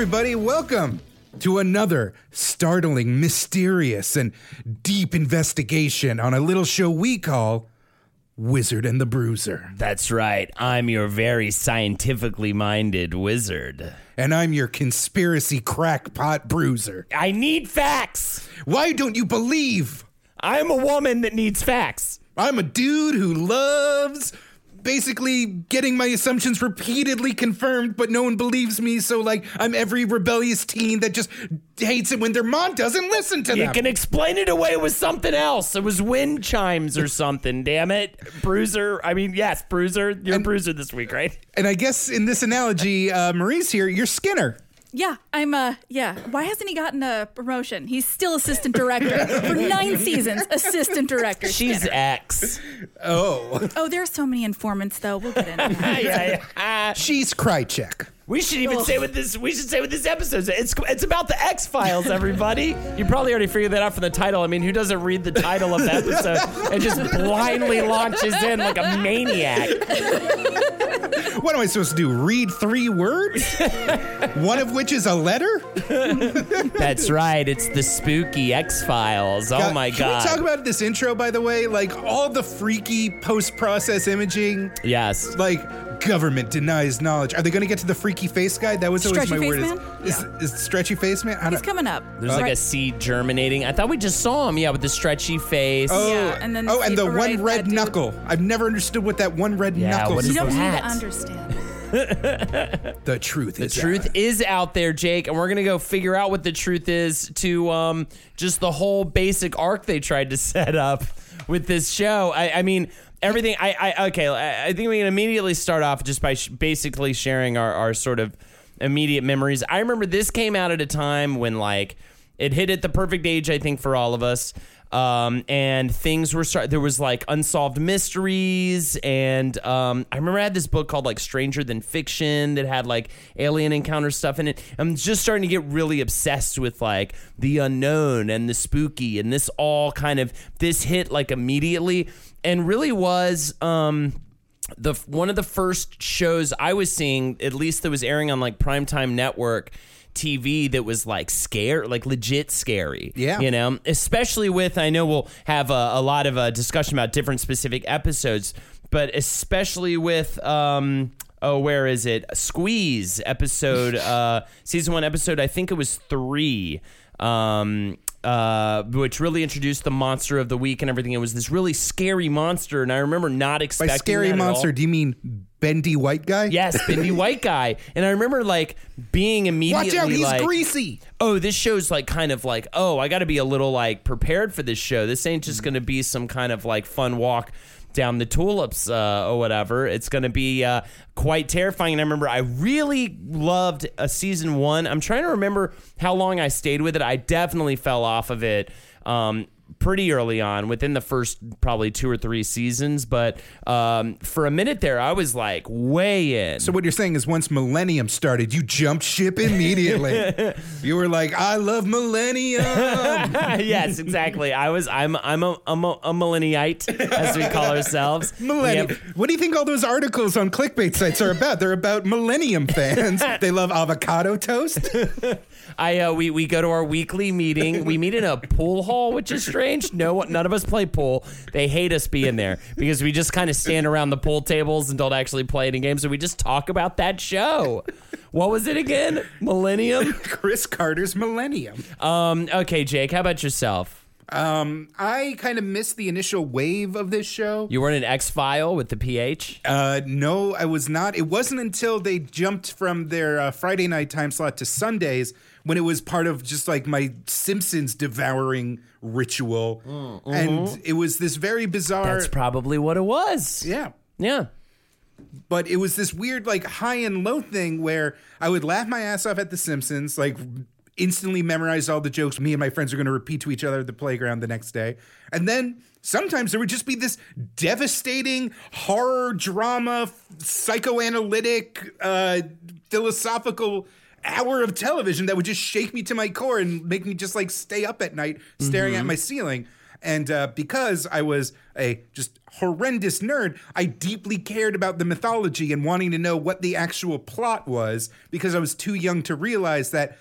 Everybody, welcome to another startling, mysterious, and deep investigation on a little show we call Wizard and the Bruiser. That's right. I'm your very scientifically minded wizard. And I'm your conspiracy crackpot bruiser. I need facts. Why don't you believe? I'm a woman that needs facts. I'm a dude who loves basically getting my assumptions repeatedly confirmed, but no one believes me. So, like, I'm every rebellious teen that just hates it when their mom doesn't listen to You them. can explain it away with something else. It was wind chimes or something, damn it. Bruiser. I mean, yes, Bruiser. You're a bruiser this week, right? and I guess in this analogy, uh, Marie's here, you're Skinner. Yeah, I'm uh yeah. Why hasn't he gotten a promotion? He's still assistant director for nine seasons. Assistant director. She's Skinner. X. Oh. Oh, there are so many informants though. We'll get into that. yeah, yeah. She's Krychek. We should even say what this. We should say what this episode is. It's it's about the X Files, everybody. You probably already figured that out from the title. I mean, who doesn't read the title of the episode and just blindly launches in like a maniac? What am I supposed to do? Read three words? One of which is a letter? That's right. It's the spooky X Files. Oh my God, my Can god. we talk about this intro, by the way? Like all the freaky post process imaging, yes. like government denies knowledge. Are they going to get to the freaky face guy? That was always Stretchy my face word. man? Is, is, is stretchy face man? I He's don't- coming up. There's like a seed germinating. I thought we just saw him. Yeah, with the stretchy face. Oh, Yeah, and then oh, and the see- one red that dude. knuckle. I've never understood what that one red Yeah, knuckle what You is is. don't need that? to understand. The truth The is truth out. is out there, Jake, and we're gonna go figure out what the truth is to um, just the whole basic arc they tried to set up with this show. I, I mean, everything. I, I okay. I, think we can immediately start off just by sh- basically sharing our, our sort of immediate memories. I remember this came out at a time when like it hit at the perfect age. I think for all of us. Um, and things were start. There was like unsolved mysteries, and um, I remember I had this book called like Stranger Than Fiction that had like alien encounter stuff in it. I'm just starting to get really obsessed with like the unknown and the spooky, and this all kind of this hit like immediately, and really was um the one of the first shows I was seeing, at least that was airing on like primetime network TV that was like scare, like legit scary. Yeah. you know, especially with I know we'll have a, a lot of uh, discussion about different specific episodes, but especially with um. Oh, where is it? Squeeze episode, uh, season one episode. I think it was three. Um, uh, which really introduced the monster of the week and everything. It was this really scary monster, and I remember not expecting. By scary that at all. monster, do you mean bendy white guy? Yes, bendy white guy. And I remember like being immediately Watch out, he's like, greasy. oh, this show's like kind of like, oh, I got to be a little like prepared for this show. This ain't just going to be some kind of like fun walk down the tulips uh, or whatever. It's going to be uh, quite terrifying. And I remember I really loved a season one. I'm trying to remember how long I stayed with it. I definitely fell off of it. Um, pretty early on, within the first probably two or three seasons. But um, for a minute there, I was like way in. So what you're saying is once Millennium started, you jumped ship immediately. you were like, I love Millennium. yes, exactly. I was. I'm. I'm a, I'm a, a millenniate, as we call ourselves. Millennium. have- What do you think all those articles on clickbait sites are about? They're about Millennium fans. they love avocado toast. I uh, we we go to our weekly meeting. We meet in a pool hall, which is strange. No, none of us play pool. They hate us being there because we just kind of stand around the pool tables and don't actually play any games. So we just talk about that show. What was it again? Millennium. Chris Carter's Millennium. Um. Okay, Jake. How about yourself? Um, I kind of missed the initial wave of this show. You weren't an X File with the PH. Uh, no, I was not. It wasn't until they jumped from their uh, Friday night time slot to Sundays when it was part of just like my Simpsons devouring ritual, and it was this very bizarre. That's probably what it was. yeah. Yeah. but it was this weird like high and low thing where I would laugh my ass off at The Simpsons, like instantly memorize all the jokes me and my friends are going to repeat to each other at the playground the next day, and then sometimes there would just be this devastating horror drama, psychoanalytic, uh, philosophical. Hour of television that would just shake me to my core and make me just like stay up at night staring at my ceiling. And uh, because I was a just horrendous nerd, I deeply cared about the mythology and wanting to know what the actual plot was because I was too young to realize that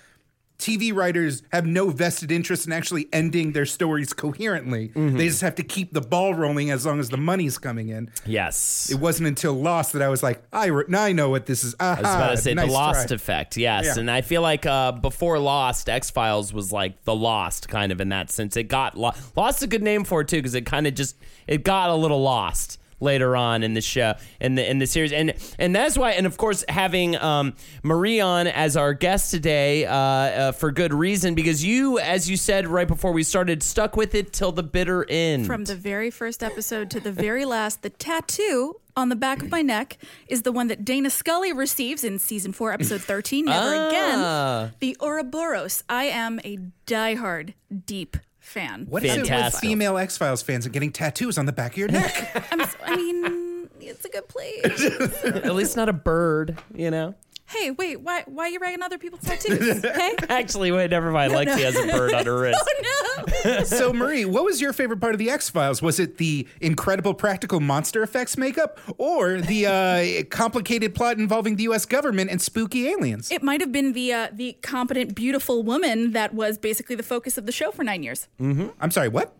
TV writers have no vested interest in actually ending their stories coherently. They just have to keep the ball rolling as long as the money's coming in. Yes. It wasn't until Lost that I was like, I, re- now I know what this is. Aha, I was about to say nice the Lost try. effect, yes. Yeah. And I feel like uh, before Lost, X Files was like the Lost kind of in that sense. It got lo- Lost's a good name for it too because it kind of just it got a little lost later on in the show in the in the series and and that's why and of course having um, Marie on as our guest today uh, uh, for good reason because you as you said right before we started stuck with it till the bitter end From the very first episode to the very last, the tattoo on the back of my neck is the one that Dana Scully receives in season four, episode 13. Never Ah. again. The Ouroboros. I am a diehard, deep fan. What is it with Fantastic. female X Files fans and getting tattoos on the back of your neck? I'm, s- I mean, it's a good place. at least not a bird you know hey, wait, why why are you ragging other people's tattoos? Hey? actually wait never mind Lexi has a bird on her wrist Oh no. so, Marie, what was your favorite part of the X Files? Was it the incredible practical monster effects makeup, or the uh, complicated plot involving the U.S. government and spooky aliens? It might have been the uh, the competent, beautiful woman that was basically the focus of the show for nine years. I'm sorry, what?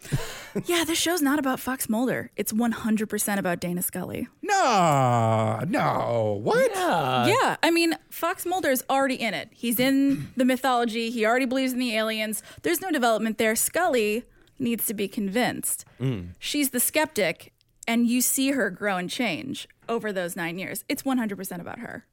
Yeah, this show's not about Fox Mulder. It's 100% about Dana Scully. No, no, what? yeah, yeah, I mean, Fox Mulder's already in it. He's in the mythology. He already believes in the aliens. There's no development there. Scully needs to be convinced. Mm. She's the skeptic, and you see her grow and change over those nine years. It's 100% about her.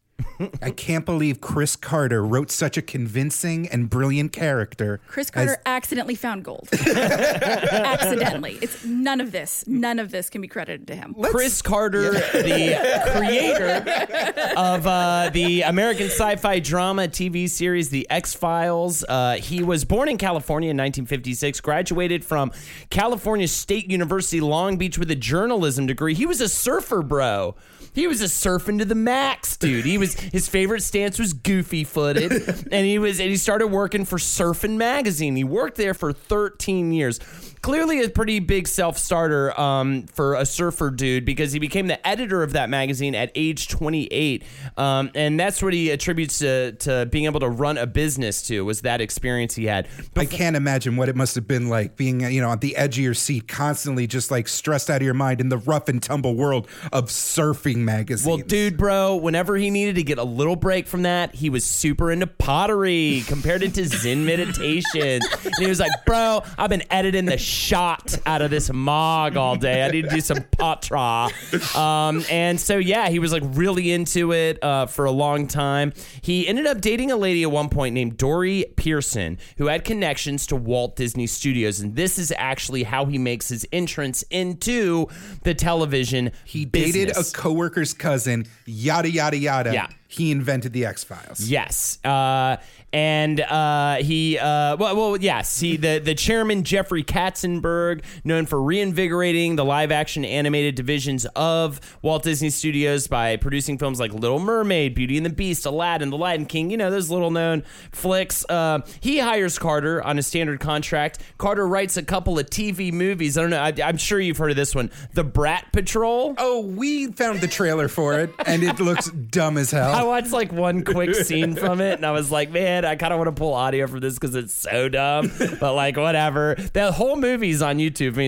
I can't believe Chris Carter wrote such a convincing and brilliant character. Chris Carter as- accidentally found gold. accidentally. It's none of this. None of this can be credited to him. Chris Carter, the creator of uh, the American sci-fi drama TV series The X Files. Uh, he was born in California in 1956. Graduated from California State University Long Beach with a journalism degree. He was a surfer, bro. He was a surfing to the max, dude. He was his favorite stance was goofy footed, and he was and he started working for Surfing Magazine. He worked there for 13 years. Clearly, a pretty big self starter um, for a surfer dude because he became the editor of that magazine at age 28, um, and that's what he attributes to, to being able to run a business to was that experience he had. I can't imagine what it must have been like being, you know, on the edge of your seat, constantly just like stressed out of your mind in the rough and tumble world of surfing magazines. Well, dude, bro, whenever he needed to get a little break from that, he was super into pottery, compared it to Zen meditation. and he was like, bro, I've been editing the shot out of this mog all day. I need to do some patra. Um, and so, yeah, he was like really into it uh, for a long time. He ended up dating a lady at one point named Dori Pierson, who had connections to Walt Disney Studios. And this is actually how he makes his entrance into the television. he dated a business. Coworker's cousin, yada, yada, yada. Yeah. He invented the X Files. Yes, uh, and uh, he uh, well, well, yes, he the the chairman Jeffrey Katzenberg, known for reinvigorating the live action animated divisions of Walt Disney Studios by producing films like Little Mermaid, Beauty and the Beast, Aladdin, The Lion King, you know those little known flicks. Uh, he hires Carter on a standard contract. Carter writes a couple of TV movies. I don't know. I, I'm sure you've heard of this one, The Brat Patrol. Oh, we found the trailer for it, and it looks dumb as hell. I watched like one quick scene from it, and I was like, man, I kind of want to pull audio from this because it's so dumb. But like, whatever. The whole movie's on YouTube. If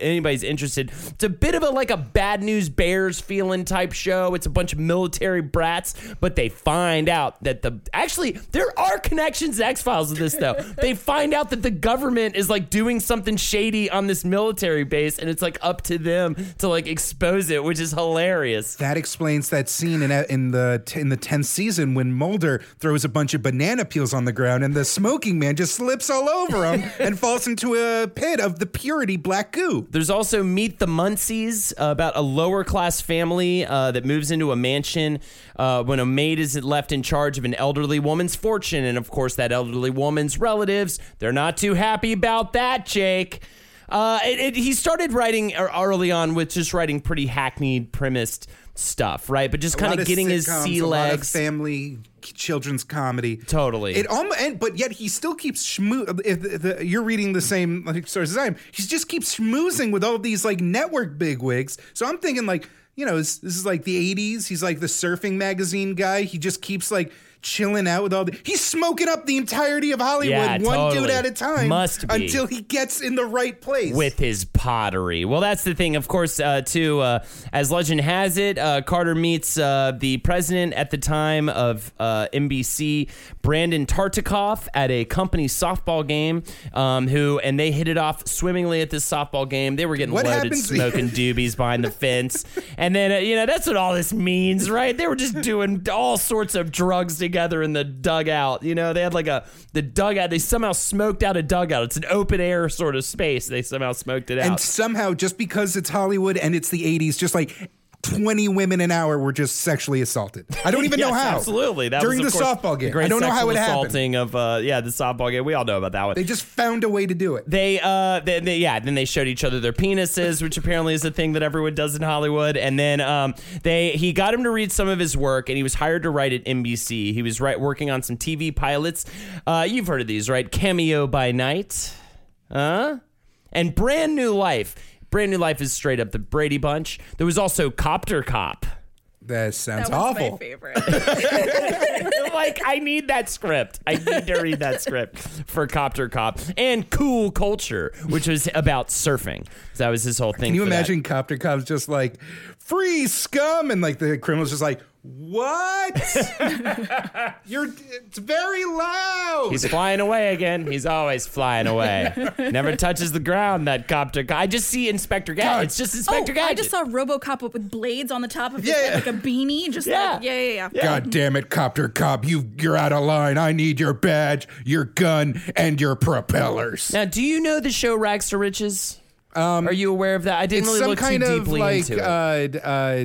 anybody's, interested, it's a bit of a like a bad news bears feeling type show. It's a bunch of military brats, but they find out that the actually there are connections to X Files with this though. They find out that the government is like doing something shady on this military base, and it's like up to them to like expose it, which is hilarious. That explains that scene in in the in the tenth season when Mulder throws a bunch of banana peels on the ground and the smoking man just slips all over him and falls into a pit of the purity black goo. There's also Meet the Munceys, uh, about a lower class family uh, that moves into a mansion uh, when a maid is left in charge of an elderly woman's fortune. And of course, that elderly woman's relatives, they're not too happy about that, Jake. Uh, it, it, he started writing er- early on with just writing pretty hackneyed premised stuff, right? But just kind of getting his sitcoms, sea a lot of legs. family children's comedy. Totally. It almost, and, but yet he still keeps schmoo. If the, the, you're reading the same like sources I am, he just keeps schmoozing with all these like network bigwigs. So I'm thinking like, you know, this, this is like the '80s. He's like the surfing magazine guy. He just keeps like chilling out with all the. He's smoking up the entirety of Hollywood, Yeah, one dude at a time, Must be. until he gets in the right place. with his pottery. Well, that's the thing, of course. Uh, too, uh, as legend has it, uh, Carter meets uh, the president at the time of uh, NBC, Brandon Tartikoff, at a company softball game. Um, who and they hit it off swimmingly at this softball game. They were getting What loaded, smoking doobies behind the fence, and then uh, you know that's what all this means, right? They were just doing all sorts of drugs together in the dugout. You know, they had like a the dugout. They somehow smoked out a dugout. It's an open air sort of space. They somehow smoked it out. and somehow, just because it's Hollywood and it's the '80s, just like. 20 women an hour were just sexually assaulted. I don't even know how. Absolutely. That During was, the softball game. I don't know how it happened. assaulting of uh, yeah the softball game. We all know about that one. They just found a way to do it. They, uh, they, they- yeah, then they showed each other their penises, which apparently is a thing that everyone does in Hollywood. And then um, they, he got him to read some of his work, and he was hired to write at NBC. He was right working on some TV pilots. Uh, you've heard of these, right? Cameo by Night, huh? And Brand New Life. Brand New Life is straight up the Brady Bunch. There was also Copter Cop. That sounds That was awful. my favorite. like I need that script. I need to read that script for Copter Cop and Cool Culture, which was about surfing. So that was his whole thing. Can you for that. imagine Copter Cop's just like free scum and like the criminal's just like what? You're it's very loud. He's flying away again. He's always flying away. Never touches the ground. That copter. I just see Inspector Gadget. It's just oh, Inspector Gadget. I just saw RoboCop with blades on the top of his Yeah, head, yeah. like a beanie, just Yeah. like yeah, yeah, yeah. God damn it, Copter Cop! You you're out of line. I need your badge, your gun, and your propellers. now, do you know the show Rags to Riches? Are you aware of that? I didn't Um, really look too deeply like into it. uh, uh,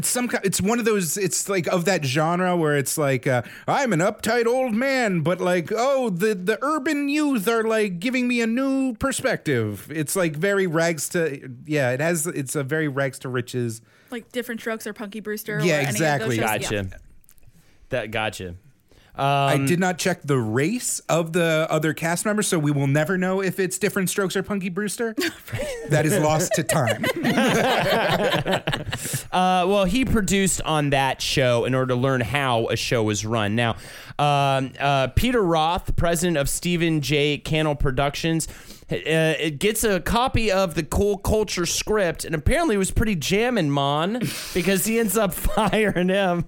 it's some it's one of those it's like of that genre where it's like uh, I'm an uptight old man but like oh the the urban youth are like giving me a new perspective it's like very rags to yeah it has it's a very rags to riches Like different strokes or Punky Brewster. Yeah, or any of those exactly. shows. gotcha. Yeah. That gotcha. I did not check the race of the other cast members, so we will never know if it's Different Strokes or Punky Brewster. that is lost to time. Uh, well, he produced on that show in order to learn how a show was run. Now, um, uh, Peter Roth, president of Stephen J. Cannell Productions, uh, it gets a copy of the Cool Culture script, and apparently it was pretty jamming, Mon, because he ends up firing him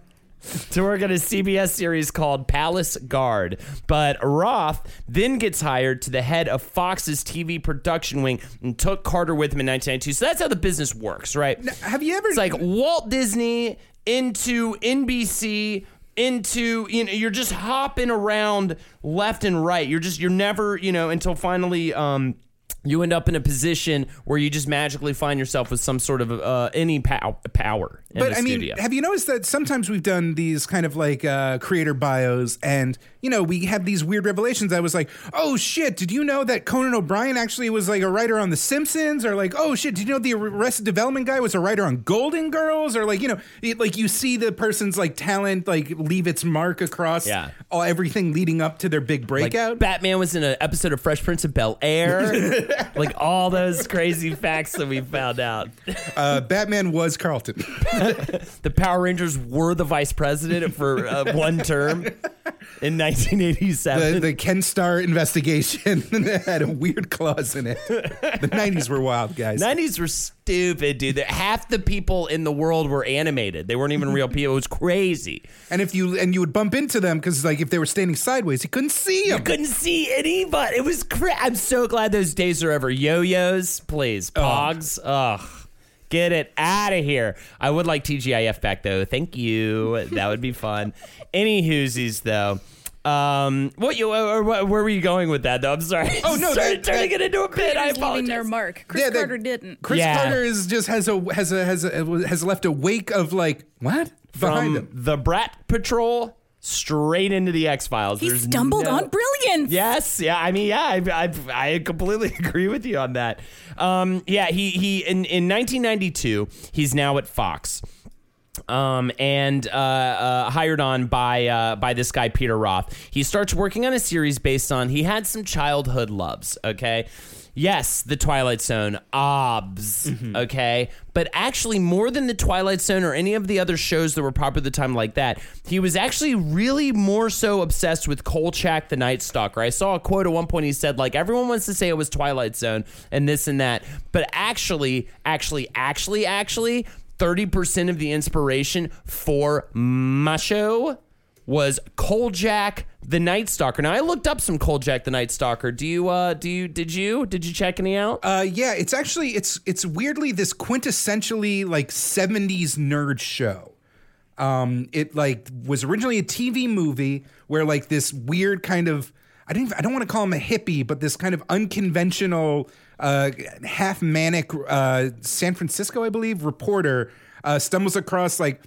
to work on a CBS series called Palace Guard. But Roth then gets hired to the head of Fox's TV production wing and took Carter with him in 1992. So that's how the business works, right? Have you ever? It's like Walt Disney into NBC into you know you're just hopping around left and right. You're just you're never you know until finally um you end up in a position where you just magically find yourself with some sort of uh, any pow- power in But I mean, have you noticed that sometimes we've done these kind of like uh, creator bios, and you know we have these weird revelations. I was like, oh shit, did you know that Conan O'Brien actually was like a writer on The Simpsons, or like, oh shit, did you know the Arrested Development guy was a writer on Golden Girls, or like you know, it, like you see the person's like talent like leave its mark across Yeah. all everything leading up to their big like breakout. Batman was in an episode of Fresh Prince of Bel Air, like all those crazy facts that we found out. uh, Batman was Carlton. The Power Rangers were the vice president for uh, one term in 1987. The, the Ken Starr investigation had a weird clause in it. The 90s were wild, guys. 90s were stupid, dude. Half the people in the world were animated. They weren't even real people. It was crazy. And if you and you would bump into them because like if they were standing sideways, you couldn't see them. You couldn't see anybody. It was cra- I'm so glad those days are over. Yo-yos, please. Pogs. Ugh. Get it out of here. I would like TGIF back though. Thank you. That would be fun. Any whoosies though. Um, what you? Where, where where were you going with that though? I'm sorry. Oh, no, Sorry, that- turning that- it into a bit. I Creators leaving their mark. Chris Yeah, that- Carter didn't. Chris Yeah. Carter is just has a has a has a has left a wake of like what behind From him. the Brat Patrol straight into the X Files. He stumbled on brilliance. Yes, yeah. I mean, yeah, I, I, I completely agree with you on that. Um, yeah, he he in in 1992, he's now at Fox. Um, and uh, uh, hired on by uh, by this guy Peter Roth. He starts working on a series based on he had some childhood loves. Okay, yes, the Twilight Zone, obs. Okay, but actually more than the Twilight Zone or any of the other shows that were popular at the time like that, he was actually really more so obsessed with Kolchak the Night Stalker. I saw a quote at one point. He said like everyone wants to say it was Twilight Zone and this and that, but actually, actually, actually, actually. 30% of the inspiration for my show was Kolchak the Night Stalker. Now I looked up some Kolchak the Night Stalker. Do you uh do you did you did you check any out? Uh, yeah, it's actually it's it's weirdly this quintessentially like '70s nerd show. Um, it like was originally a TV movie where like this weird kind of I didn't I don't want to call him a hippie, but this kind of unconventional, uh, half manic uh, San Francisco, I believe, reporter uh, stumbles across like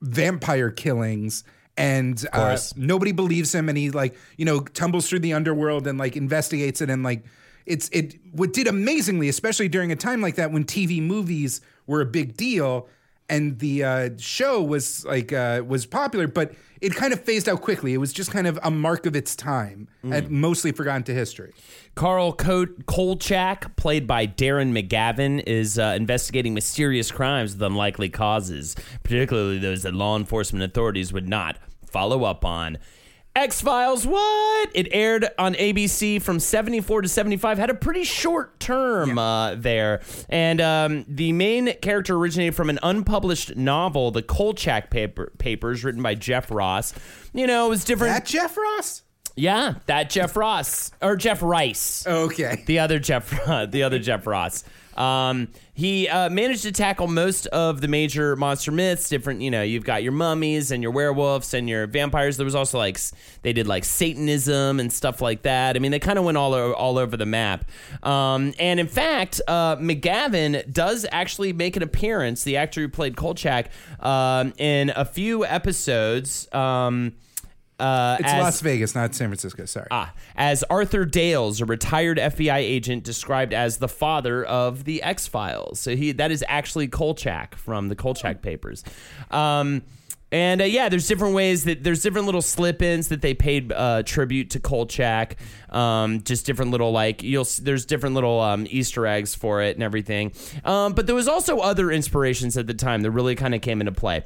vampire killings and uh, nobody believes him and he like you know tumbles through the underworld and like investigates it and like it's it what did amazingly especially during a time like that when tv movies were a big deal and the uh, show was like uh, was popular but it kind of phased out quickly. It was just kind of a mark of its time and mostly forgotten to history. Carl Co- Kolchak, played by Darren McGavin, is uh, investigating mysterious crimes with unlikely causes, particularly those that law enforcement authorities would not follow up on. X Files, what? It aired on ABC from 74 to 75, had a pretty short term uh, there. And um, the main character originated from an unpublished novel, The Kolchak paper- Papers, written by Jeff Ross. You know, it was different. that jeff ross yeah, that Jeff Ross. Or Jeff Rice. okay The other Jeff, the other Jeff Ross. Um, he uh, managed to tackle most of the major monster myths. Different, you know, you've got your mummies and your werewolves and your vampires. There was also like they did like Satanism and stuff like that. I mean, they kind of went all o- all over the map. Um, and in fact, uh, McGavin does actually make an appearance. The actor who played Kolchak um, in a few episodes. Um, uh, it's as- las vegas not san francisco sorry Ah, as Arthur Dales, a retired FBI agent described as the father of the X Files. So he that is actually Kolchak from the Kolchak papers. Um, and uh, yeah, there's different ways that there's different little slip-ins that they paid uh, tribute to Kolchak. Um, just different little like you'll there's different little um, Easter eggs for it and everything. Um, but there was also other inspirations at the time that really kind of came into play.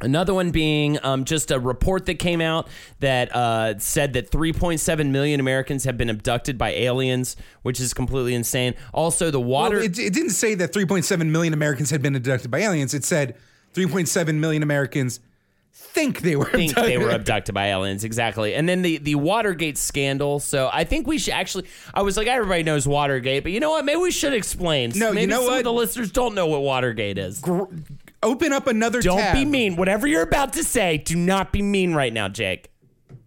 Another one being um, just a report that came out that uh, said that 3.7 million Americans have been abducted by aliens, which is completely insane. Also, the water. Well, it, it didn't say that 3.7 million Americans had been abducted by aliens. It said 3.7 million Americans think they were think abducted. they were abducted by aliens exactly and then the the watergate scandal so i think we should actually i was like everybody knows watergate but you know what maybe we should explain No, you maybe know some what? of the listeners don't know what watergate is Open up another don't tab. be mean whatever you're about to say do not be mean right now jake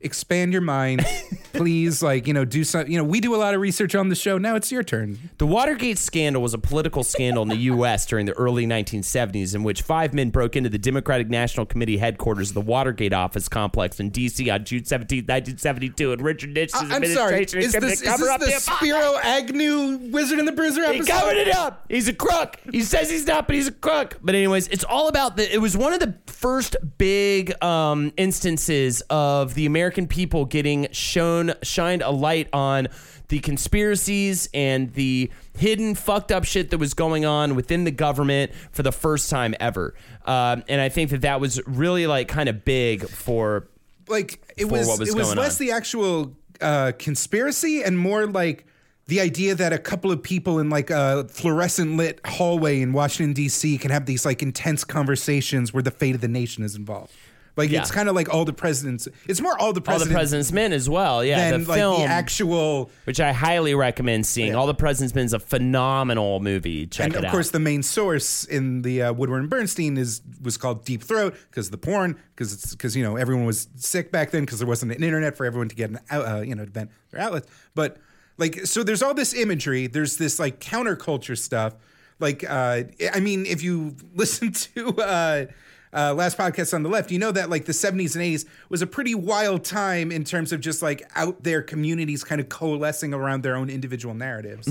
expand your mind. Please, like, you know, do some, you know, we do a lot of research on the show. Now it's your turn. The Watergate scandal was a political scandal in the U.S. during the early 1970s, in which five men broke into the Democratic National Committee headquarters of the Watergate office complex in D.C. on June 17, 1972, and Richard Nixon's Uh, I'm sorry. Is this, is this up the the Spiro Agnew Wizard and the Bruiser episode? He covered it up. He's a crook. He says he's not, but he's a crook. But anyways, it's all about the. It was one of the first big um, instances of the American people getting shown shined a light on the conspiracies and the hidden fucked up shit that was going on within the government for the first time ever. Um, and I think that that was really like kind of big for like it for was, was it was less on. the actual uh, conspiracy and more like the idea that a couple of people in like a fluorescent lit hallway in Washington D.C. can have these like intense conversations where the fate of the nation is involved. Like Yeah. it's kind of like all the presidents. It's more all the presidents. all the presidents Men as well. Yeah, than the like film. the actual. which I highly recommend seeing. All the President's Men is a phenomenal movie. Check And it of out. course, the main source in the uh, Woodward and Bernstein is was called Deep Throat because of the porn because it's because you know everyone was sick back then because there wasn't an internet for everyone to get an out, uh, you know to vent their outlets. But like, so there's all this imagery. There's this like counterculture stuff. Like, uh, I mean, if you listen to. Uh, uh, last podcast on the left, you know that like the 70s and 80s was a pretty wild time in terms of just like out there communities kind of coalescing around their own individual narratives.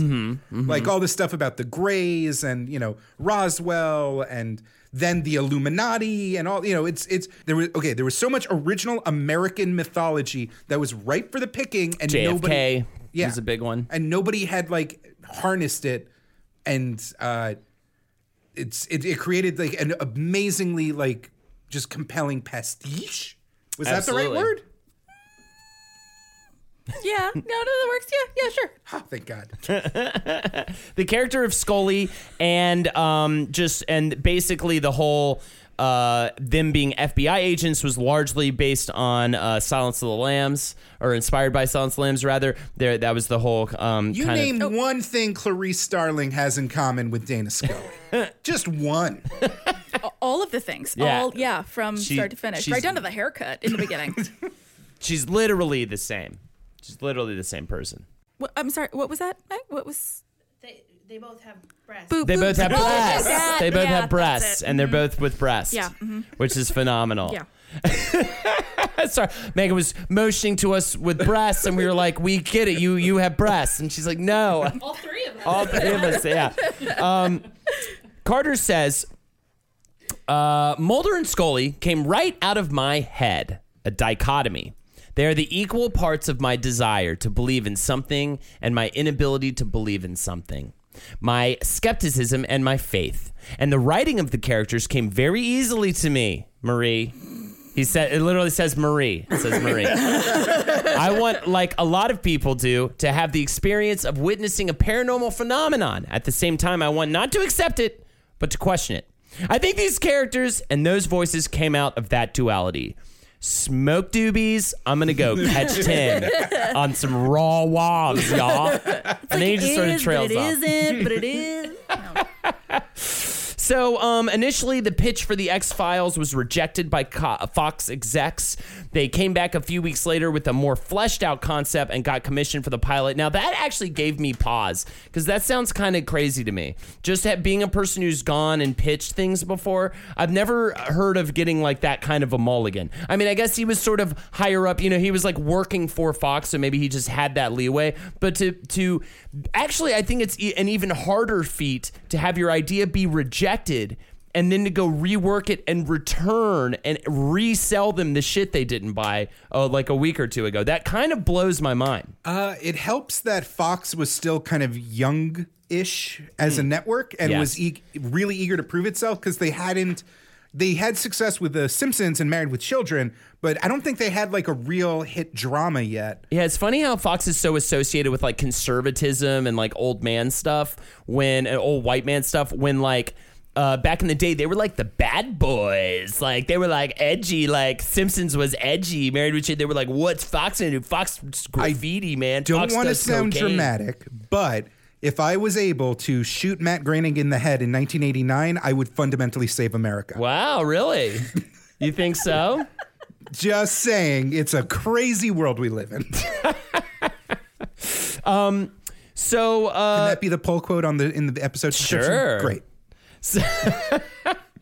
Like all this stuff about the Greys and you know Roswell and then the Illuminati and all you know it's it's there was okay there was so much original American mythology that was ripe for the picking and JFK nobody yeah was a big one. and nobody had like harnessed it and uh it's it, it created like an amazingly like just compelling pastiche was that the right word Yeah. No, no, that works. Yeah, yeah, sure. oh thank god the character of Scully and um, just and basically the whole uh, them being FBI agents was largely based on uh, Silence of the Lambs or inspired by Silence of the Lambs rather. There that was the whole um, you kind name of one thing Clarice Starling has in common with Dana Scully just one All of the things. Yeah. All yeah, from She- start to finish. Right down to the haircut in the beginning. she's literally the same. She's literally the same person. what, I'm sorry. What was that? What was They they both have breasts. boob? They both have boobs. Breasts. that- They both yeah, have breasts, and they're both with breasts. Yeah, mhm. which is phenomenal. Yeah. Sorry, Megan was motioning to us with breasts, and we were like, "We get it. You you have breasts," and she's like, "No." All three of them. All three of us, yeah. Um, Carter says, uh, Mulder and Scully came right out of my head, a dichotomy. They are the equal parts of my desire to believe in something and my inability to believe in something. My skepticism and my faith. And the writing of the characters came very easily to me, Marie. He said it literally says Marie. It says Marie. I want, like a lot of people do, to have the experience of witnessing a paranormal phenomenon. At the same time, I want not to accept it, but to question it. I think these characters and those voices came out of that duality. Smoke doobies, I'm gonna go catch 10 on some raw wobs, y'all. And then he just sort of trails but it off. isn't, but it is. So, um, initially, the pitch for the X Files was rejected by Fox execs. They came back a few weeks later with a more fleshed out concept and got commissioned for the pilot. Now, that actually gave me pause because that sounds kind of crazy to me. Just being a person who's gone and pitched things before, I've never heard of getting like that kind of a mulligan. I mean, I guess he was sort of higher up. You know, he was like working for Fox, so maybe he just had that leeway. But to to actually, I think it's an even harder feat to have your idea be rejected and then to go rework it and return and resell them the shit they didn't buy uh, like a week or two ago. That kind of blows my mind. Uh, it helps that Fox was still kind of young-ish as a network and Yes. was e- really eager to prove itself because they hadn't. They had success with The Simpsons and Married with Children, but I don't think they had like a real hit drama yet. Yeah, it's funny how Fox is so associated with like conservatism and like old man stuff when old white man stuff when like uh, back in the day they were like the bad boys, like they were like edgy, like Simpsons was edgy. Married with you, they were like, "What's Fox gonna do? Fox graffiti, man." Don't want to sound cocaine." dramatic, but if I was able to shoot Matt Groening in the head in 1989, I would fundamentally save America. Wow, really? You think so? Just saying, it's a crazy world we live in. um, So, uh, that be the poll quote on the in the episode? Sure. Great. So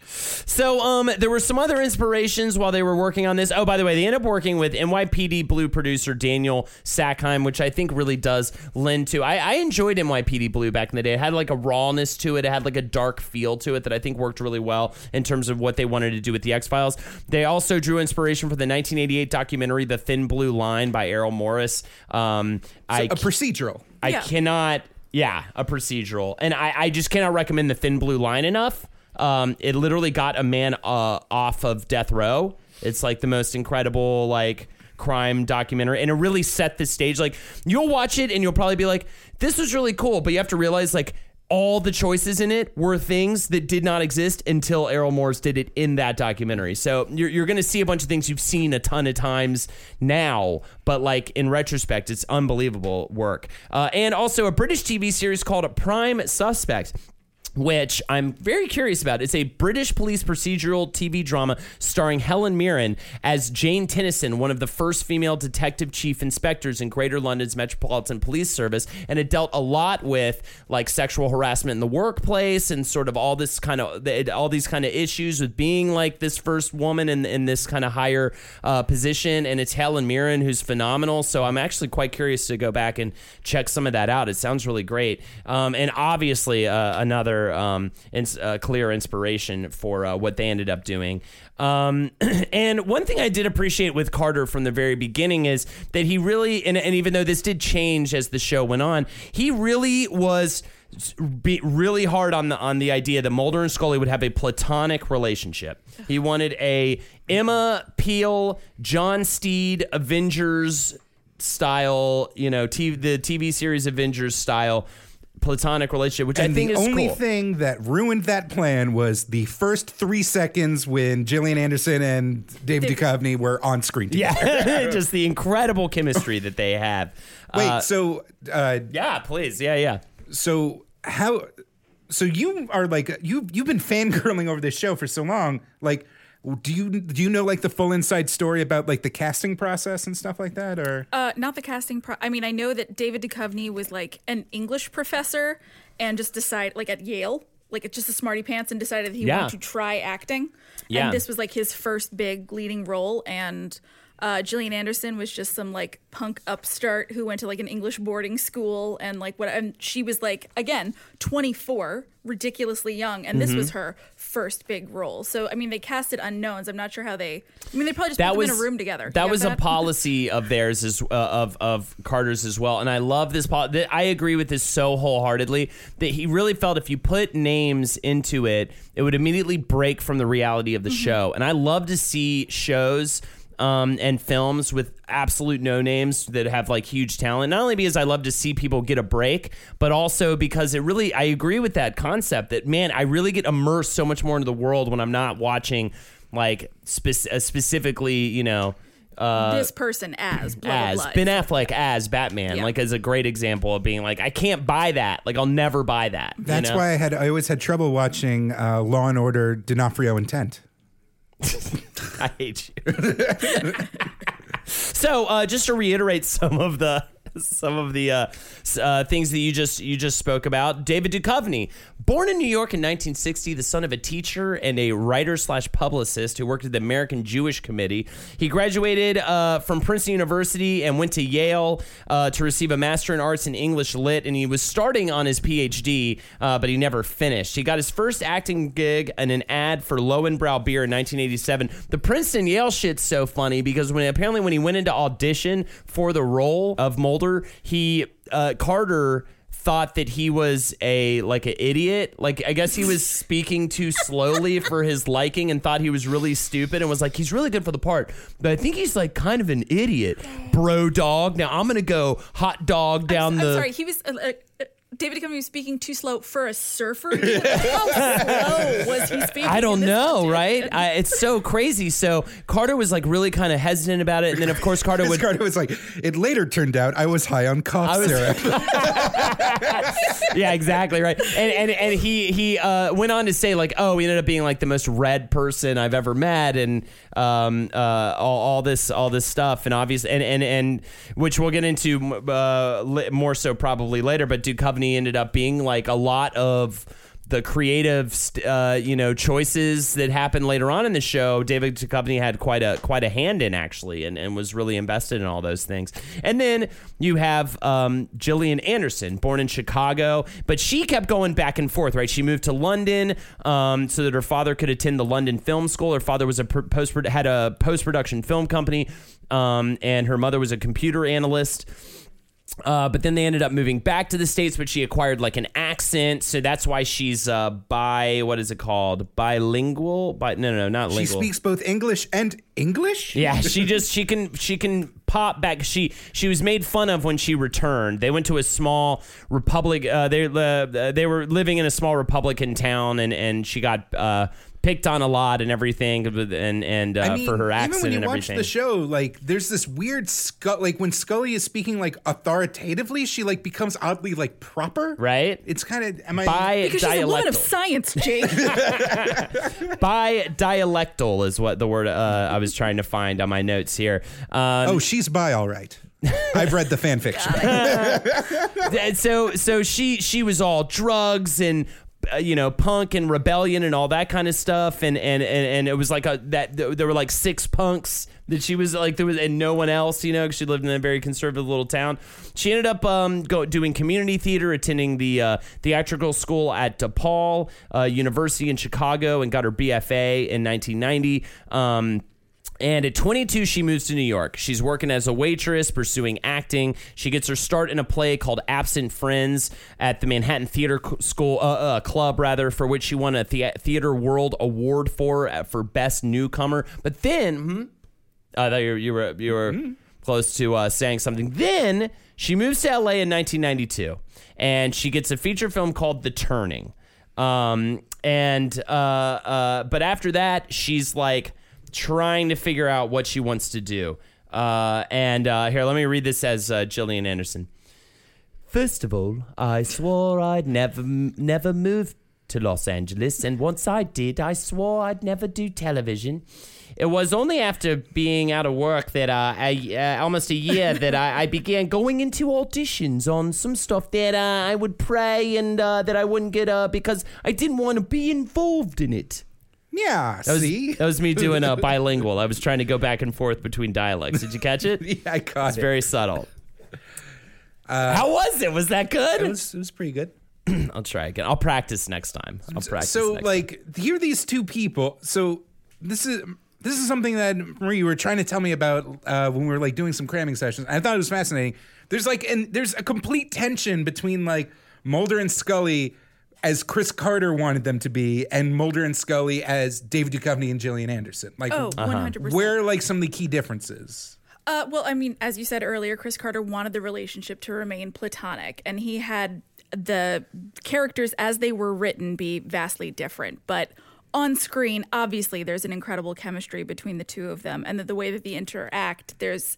so um, there were some other inspirations while they were working on this. Oh, by the way, they ended up working with NYPD Blue producer Daniel Sackheim, which I think really does lend to. I, I enjoyed NYPD Blue back in the day. It had like a rawness to it. It had like a dark feel to it that I think worked really well in terms of what they wanted to do with the X Files. They also drew inspiration for the 1988 documentary The Thin Blue Line by Errol Morris. Um, I A procedural. I Yeah. cannot. Yeah, a procedural, and I, I just cannot recommend the Thin Blue Line enough. Um, it literally got a man uh, off of death row. It's like the most incredible like crime documentary, and it really set the stage. Like you'll watch it, and you'll probably be like, "This was really cool," but you have to realize like all the choices in it were things that did not exist until Errol Morris did it in that documentary. So you're, you're going to see a bunch of things you've seen a ton of times now, but like in retrospect, it's unbelievable work. Uh, and also a British TV series called Prime Suspect which I'm very curious about. It's a British police procedural TV drama starring Helen Mirren as Jane Tennison, one of the first female detective chief inspectors in Greater London's Metropolitan Police Service, and it dealt a lot with like sexual harassment in the workplace and sort of all this kind of all these kind of issues with being like this first woman in in this kind of higher uh, position. And it's Helen Mirren who's phenomenal. So I'm actually quite curious to go back and check some of that out. It sounds really great. Um, and obviously uh, another um, ins- uh, clear inspiration for uh, what they ended up doing. Um, and one thing I did appreciate with Carter from the very beginning is that he really, and, and even though this did change as the show went on, he really was be really hard on the on the idea that Mulder and Scully would have a platonic relationship. He wanted a Emma Peel, John Steed Avengers style, you know, the TV series Avengers style platonic relationship, which And I think the only cool. thing that ruined that plan was the first three seconds when Gillian Anderson and David Duchovny were on screen together. yeah, just the incredible chemistry that they have. Wait, Uh, so uh, yeah, please, yeah, yeah. so how so you are like you you've been fangirling over this show for so long like do you do you know like the full inside story about like the casting process and stuff like that or Uh, not the casting. Pro- I mean, I know that David Duchovny was like an English professor and just decided, like at Yale, like just a smarty pants, and decided that he Yeah. wanted to try acting. Yeah. And this was like his first big leading role. And uh, Gillian Anderson was just some like punk upstart who went to like an English boarding school and like what. And she was like again 24, ridiculously young, and this Mm-hmm. was her first big role. So I mean, they casted unknowns. I'm not sure how they. I mean, they probably just that put was them in a room together. That was a policy of theirs as uh, of of Carter's as well, and I love this. Po- th- I agree with this so wholeheartedly that he really felt if you put names into it, it would immediately break from the reality of the Mm-hmm. show. And I love to see shows. Um, and films with absolute no names that have like huge talent. Not only because I love to see people get a break, but also because it really, I agree with that concept that, man, I really get immersed so much more into the world when I'm not watching like spec- uh, specifically, you know, uh, this person as blah, as blah, blah. Ben Affleck as Batman, Yeah. like as a great example of being like, I can't buy that. Like I'll never buy that. you that's know? why i had i always had trouble watching uh, law and order d'onofrio intent I hate you. so, uh, just to reiterate some of the some of the uh, uh, things that you just you just spoke about, David Duchovny, born in New York in 1960, the son of a teacher and a writer slash publicist who worked at the American Jewish Committee. He graduated uh, from Princeton University and went to Yale uh, to receive a Master in Arts in English Lit, and he was starting on his PhD, uh, but he never finished. He got his first acting gig in an ad for Lowenbrau beer in 1987. The Princeton Yale shit's so funny because when apparently when he went into audition for the role of Mulder, he uh, Carter thought that he was a like an idiot. Like I guess he was speaking too slowly for his liking and thought he was really stupid and was like he's really good for the part, but I think he's like kind of an idiot, bro dog. Now I'm gonna go hot dog down I'm the. sorry, he was. Uh, uh, David Duchovny was speaking too slow for a surfer? dude? How slow was he speaking? I don't know, situation? right? I, it's so crazy. So Carter was like really kind of hesitant about it, and then of course Carter This would. Carter was like, it later turned out I was high on cough was- syrup. yeah, exactly right. And and and he he uh, went on to say like, oh, he ended up being like the most read person I've ever met, and um uh all, all this all this stuff, and obviously and and and which we'll get into uh li- more so probably later. But Ended up being like a lot of the creative, uh, you know, choices that happened later on in the show, David Duchovny had quite a quite a hand in actually, and, and was really invested in all those things. And then you have um, Anderson, born in Chicago, but she kept going back and forth. Right, she moved to London um, so that her father could attend the London Film School. Her father was a post had a post production film company, um, and her mother was a computer analyst. Uh, but then they ended up moving back to the states, but she acquired like an accent, so that's why she's uh, bi. What is it called? Bilingual? Bi? No, no, no, not she speaks both English and English? Yeah, she just she can she can pop back. She she was made fun of when she returned. They went to a small republic. Uh, they uh, they were living in a small Republican town, and and she got. Uh, Picked on a lot and everything, and and uh, I mean, for her even accent when you and watch everything. the show, like there's this weird Scully. Like when Scully is speaking like authoritatively, she like becomes oddly like proper. Right? It's kind of am I? Bi Because she's a woman of science, Jake. By dialectal is what the word uh, I was trying to find on my notes here. Um, oh, she's bi, all right. I've read the fan fiction. so so she she was all drugs and you know punk and rebellion and all that kind of stuff and and and, and it was like a that there were like six punks that she was like there was and no one else you know 'cause she lived in a very conservative little town. She ended up um go doing community theater attending the uh, theatrical school at DePaul uh, University in Chicago and got her BFA in 1990 um and at 22, she moves to New York. She's working as a waitress, pursuing acting. She gets her start in a play called Absent Friends at the Manhattan Theater School uh, uh, Club, rather, for which she won a thea- Theater World Award for uh, for Best Newcomer. But then, hmm? I thought you were you were, you were close to uh, saying something. Then she moves to LA in 1992, and she gets a feature film called The Turning. Um, and uh, uh, but after that, she's like trying to figure out what she wants to do. Uh, and uh, here, let me read this as uh, Gillian Anderson. First of all, I swore I'd never, never move to Los Angeles, and once I did, I swore I'd never do television. It was only after being out of work that uh, I, uh, almost a year that I, I began going into auditions on some stuff that uh, I would pray and uh, that I wouldn't get uh, because I didn't want to be involved in it. Yeah, That was, see, that was me doing a bilingual. I was trying to go back and forth between dialects. Did you catch it? yeah, I caught It's it. very subtle. How was it? Was that good? it was it was pretty good. I'll try again. I'll practice next time. I'll practice. so like here are these two people so this is this is something that marie you were trying to tell me about uh, when we were like doing some cramming sessions i thought it was fascinating there's like and there's a complete tension between like mulder and scully as chris carter wanted them to be and mulder and scully as david Duchovny and gillian anderson like Oh, Uh-huh. 100%. where are like some of the key differences Uh, well, I mean, as you said earlier, Chris Carter wanted the relationship to remain platonic, and he had the characters as they were written be vastly different. But on screen, obviously, there's an incredible chemistry between the two of them, and that the way that they interact, there's.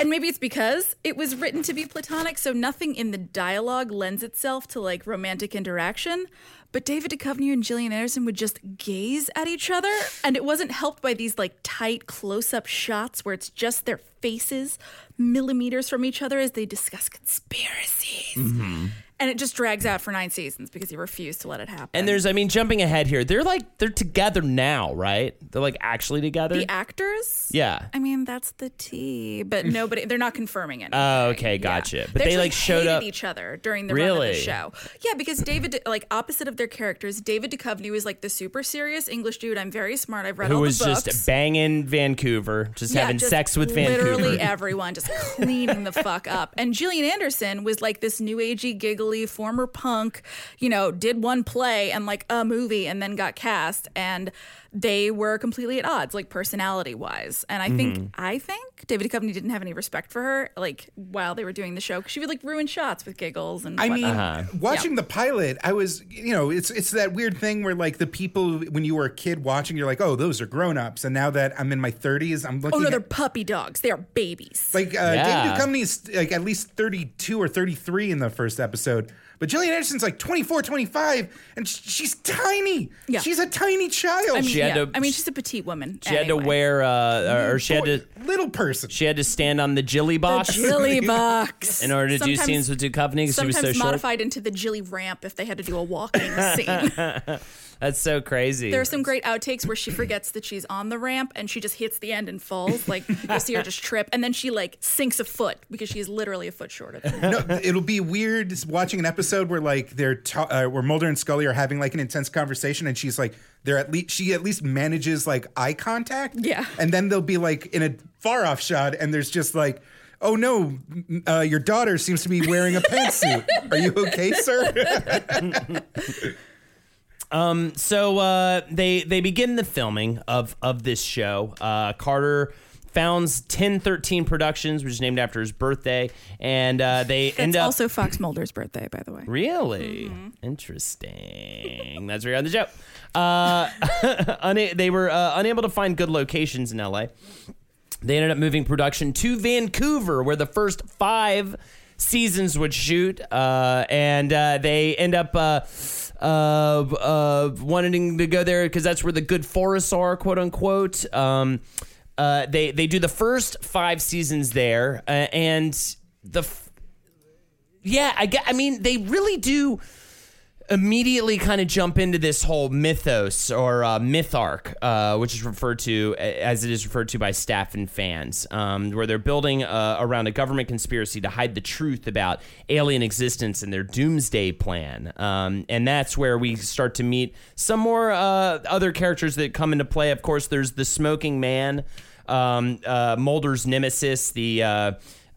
And maybe it's because it was written to be platonic, so nothing in the dialogue lends itself to like romantic interaction. But David Duchovny and Gillian Anderson would just gaze at each other, and it wasn't helped by these like tight close-up shots where it's just their faces millimeters from each other as they discuss conspiracies. Mm-hmm. And it just drags out for nine seasons because he refused to let it happen. And there's, I mean, jumping ahead here, they're like they're together now, right? They're like actually together. the actors. yeah. I mean, that's the T, but nobody, they're not confirming it. Oh, okay, gotcha. But they, like, showed up- each other during the run of Really? the show. Yeah, because David, like, opposite of their characters, David Duchovny was like the super serious English dude. I'm very smart. I've read Who all was the books. just banging Vancouver, just Yeah, having just sex with Vancouver. Literally everyone, just cleaning the fuck up. And Gillian Anderson was like this new agey, giggly former punk, you know, did one play and like a movie and then got cast and they were completely at odds, like personality wise. And I think mm-hmm. I think David Duchovny didn't have any respect for her, like while they were doing the show, because she would like ruin shots with giggles and. I mean, whatnot. watching the pilot, I was, you know, it's it's that weird thing where like the people when you were a kid watching, you're like, oh, those are grown ups, and now that I'm in my 30s, I'm looking. oh looking. no, they're puppy dogs. They are babies. like uh, Yeah. David Duchovny is like at least 32 or 33 in the first episode, but Gillian Anderson's like 24, 25, and sh- she's tiny. Yeah. she's a tiny child. I mean, She had yeah. to- I mean, she's a petite woman. She had to anyway. wear, uh, or she had to, little person. she had to stand on the Jilly box Jilly box in order to do Sometimes- scenes with Duchovny because she was Sometimes so short. modified into the Jilly ramp if they had to do a walking scene. That's so crazy. There are some great outtakes where she forgets that she's on the ramp and she just hits the end and falls. Like you'll see her just trip, and then she like sinks a foot because she's literally a foot shorter. Than her. no, it'll be weird watching an episode where like they're ta- uh, where Mulder and Scully are having like an intense conversation, and she's like, they're at least she at least manages like eye contact. Yeah. and then they'll be like in a far off shot, and there's just like. Oh no! Uh, your daughter seems to be wearing a pantsuit. Are you okay, sir? so uh, they they begin the filming of of this show. Uh, Carter founds 1013 Productions, which is named after his birthday, and uh, they end up also Fox Mulder's birthday, by the way. Really interesting. That's where you're on the show. Uh, una- they were uh, unable to find good locations in LA. They ended up moving production to Vancouver, where the first five seasons would shoot, uh, and uh, they end up. Uh, uh, uh, wanting to go there because that's where the good forests are, quote unquote. Um, uh, they they do the first five seasons there, uh, and the f- yeah, I. I mean, they really do immediately kind of jump into this whole mythos or uh, myth arc, uh, which is referred to as it is referred to by staff and fans, um, where they're building uh, around a government conspiracy to hide the truth about alien existence and their doomsday plan. Um, and that's where we start to meet some more uh, other characters that come into play. Of course, there's the smoking man, um, uh, Mulder's nemesis, the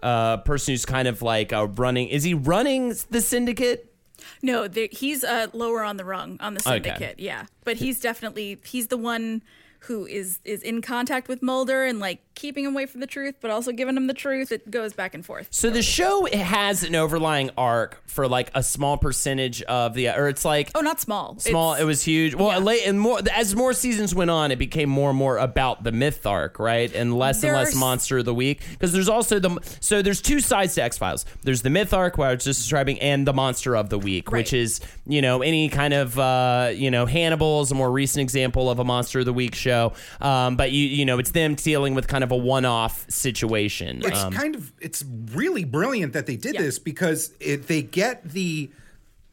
uh, person who's kind of like uh, running. Is he running the syndicate? No, he's uh, lower on the rung on the Okay. syndicate. Yeah, but he's definitely he's the one who is is in contact with Mulder and like keeping him away from the truth, but also giving him the truth. It goes back and forth. So the show has an overlying arc for like a small percentage of the, or it's like Oh, not small. small. It's- it was huge. Well, yeah. late and more as more seasons went on, it became more and more about the myth arc, right, and less and less monster of the week. Because there's also the so there's two sides to X Files. There's the myth arc, where I was just describing, and the monster of the week, which is you know any kind of uh, you know Hannibal is a more recent example of a monster of the week show. Um, but you you know it's them dealing with kind of a one off situation. It's Um, kind of it's really brilliant that they did Yeah. this because it, they get the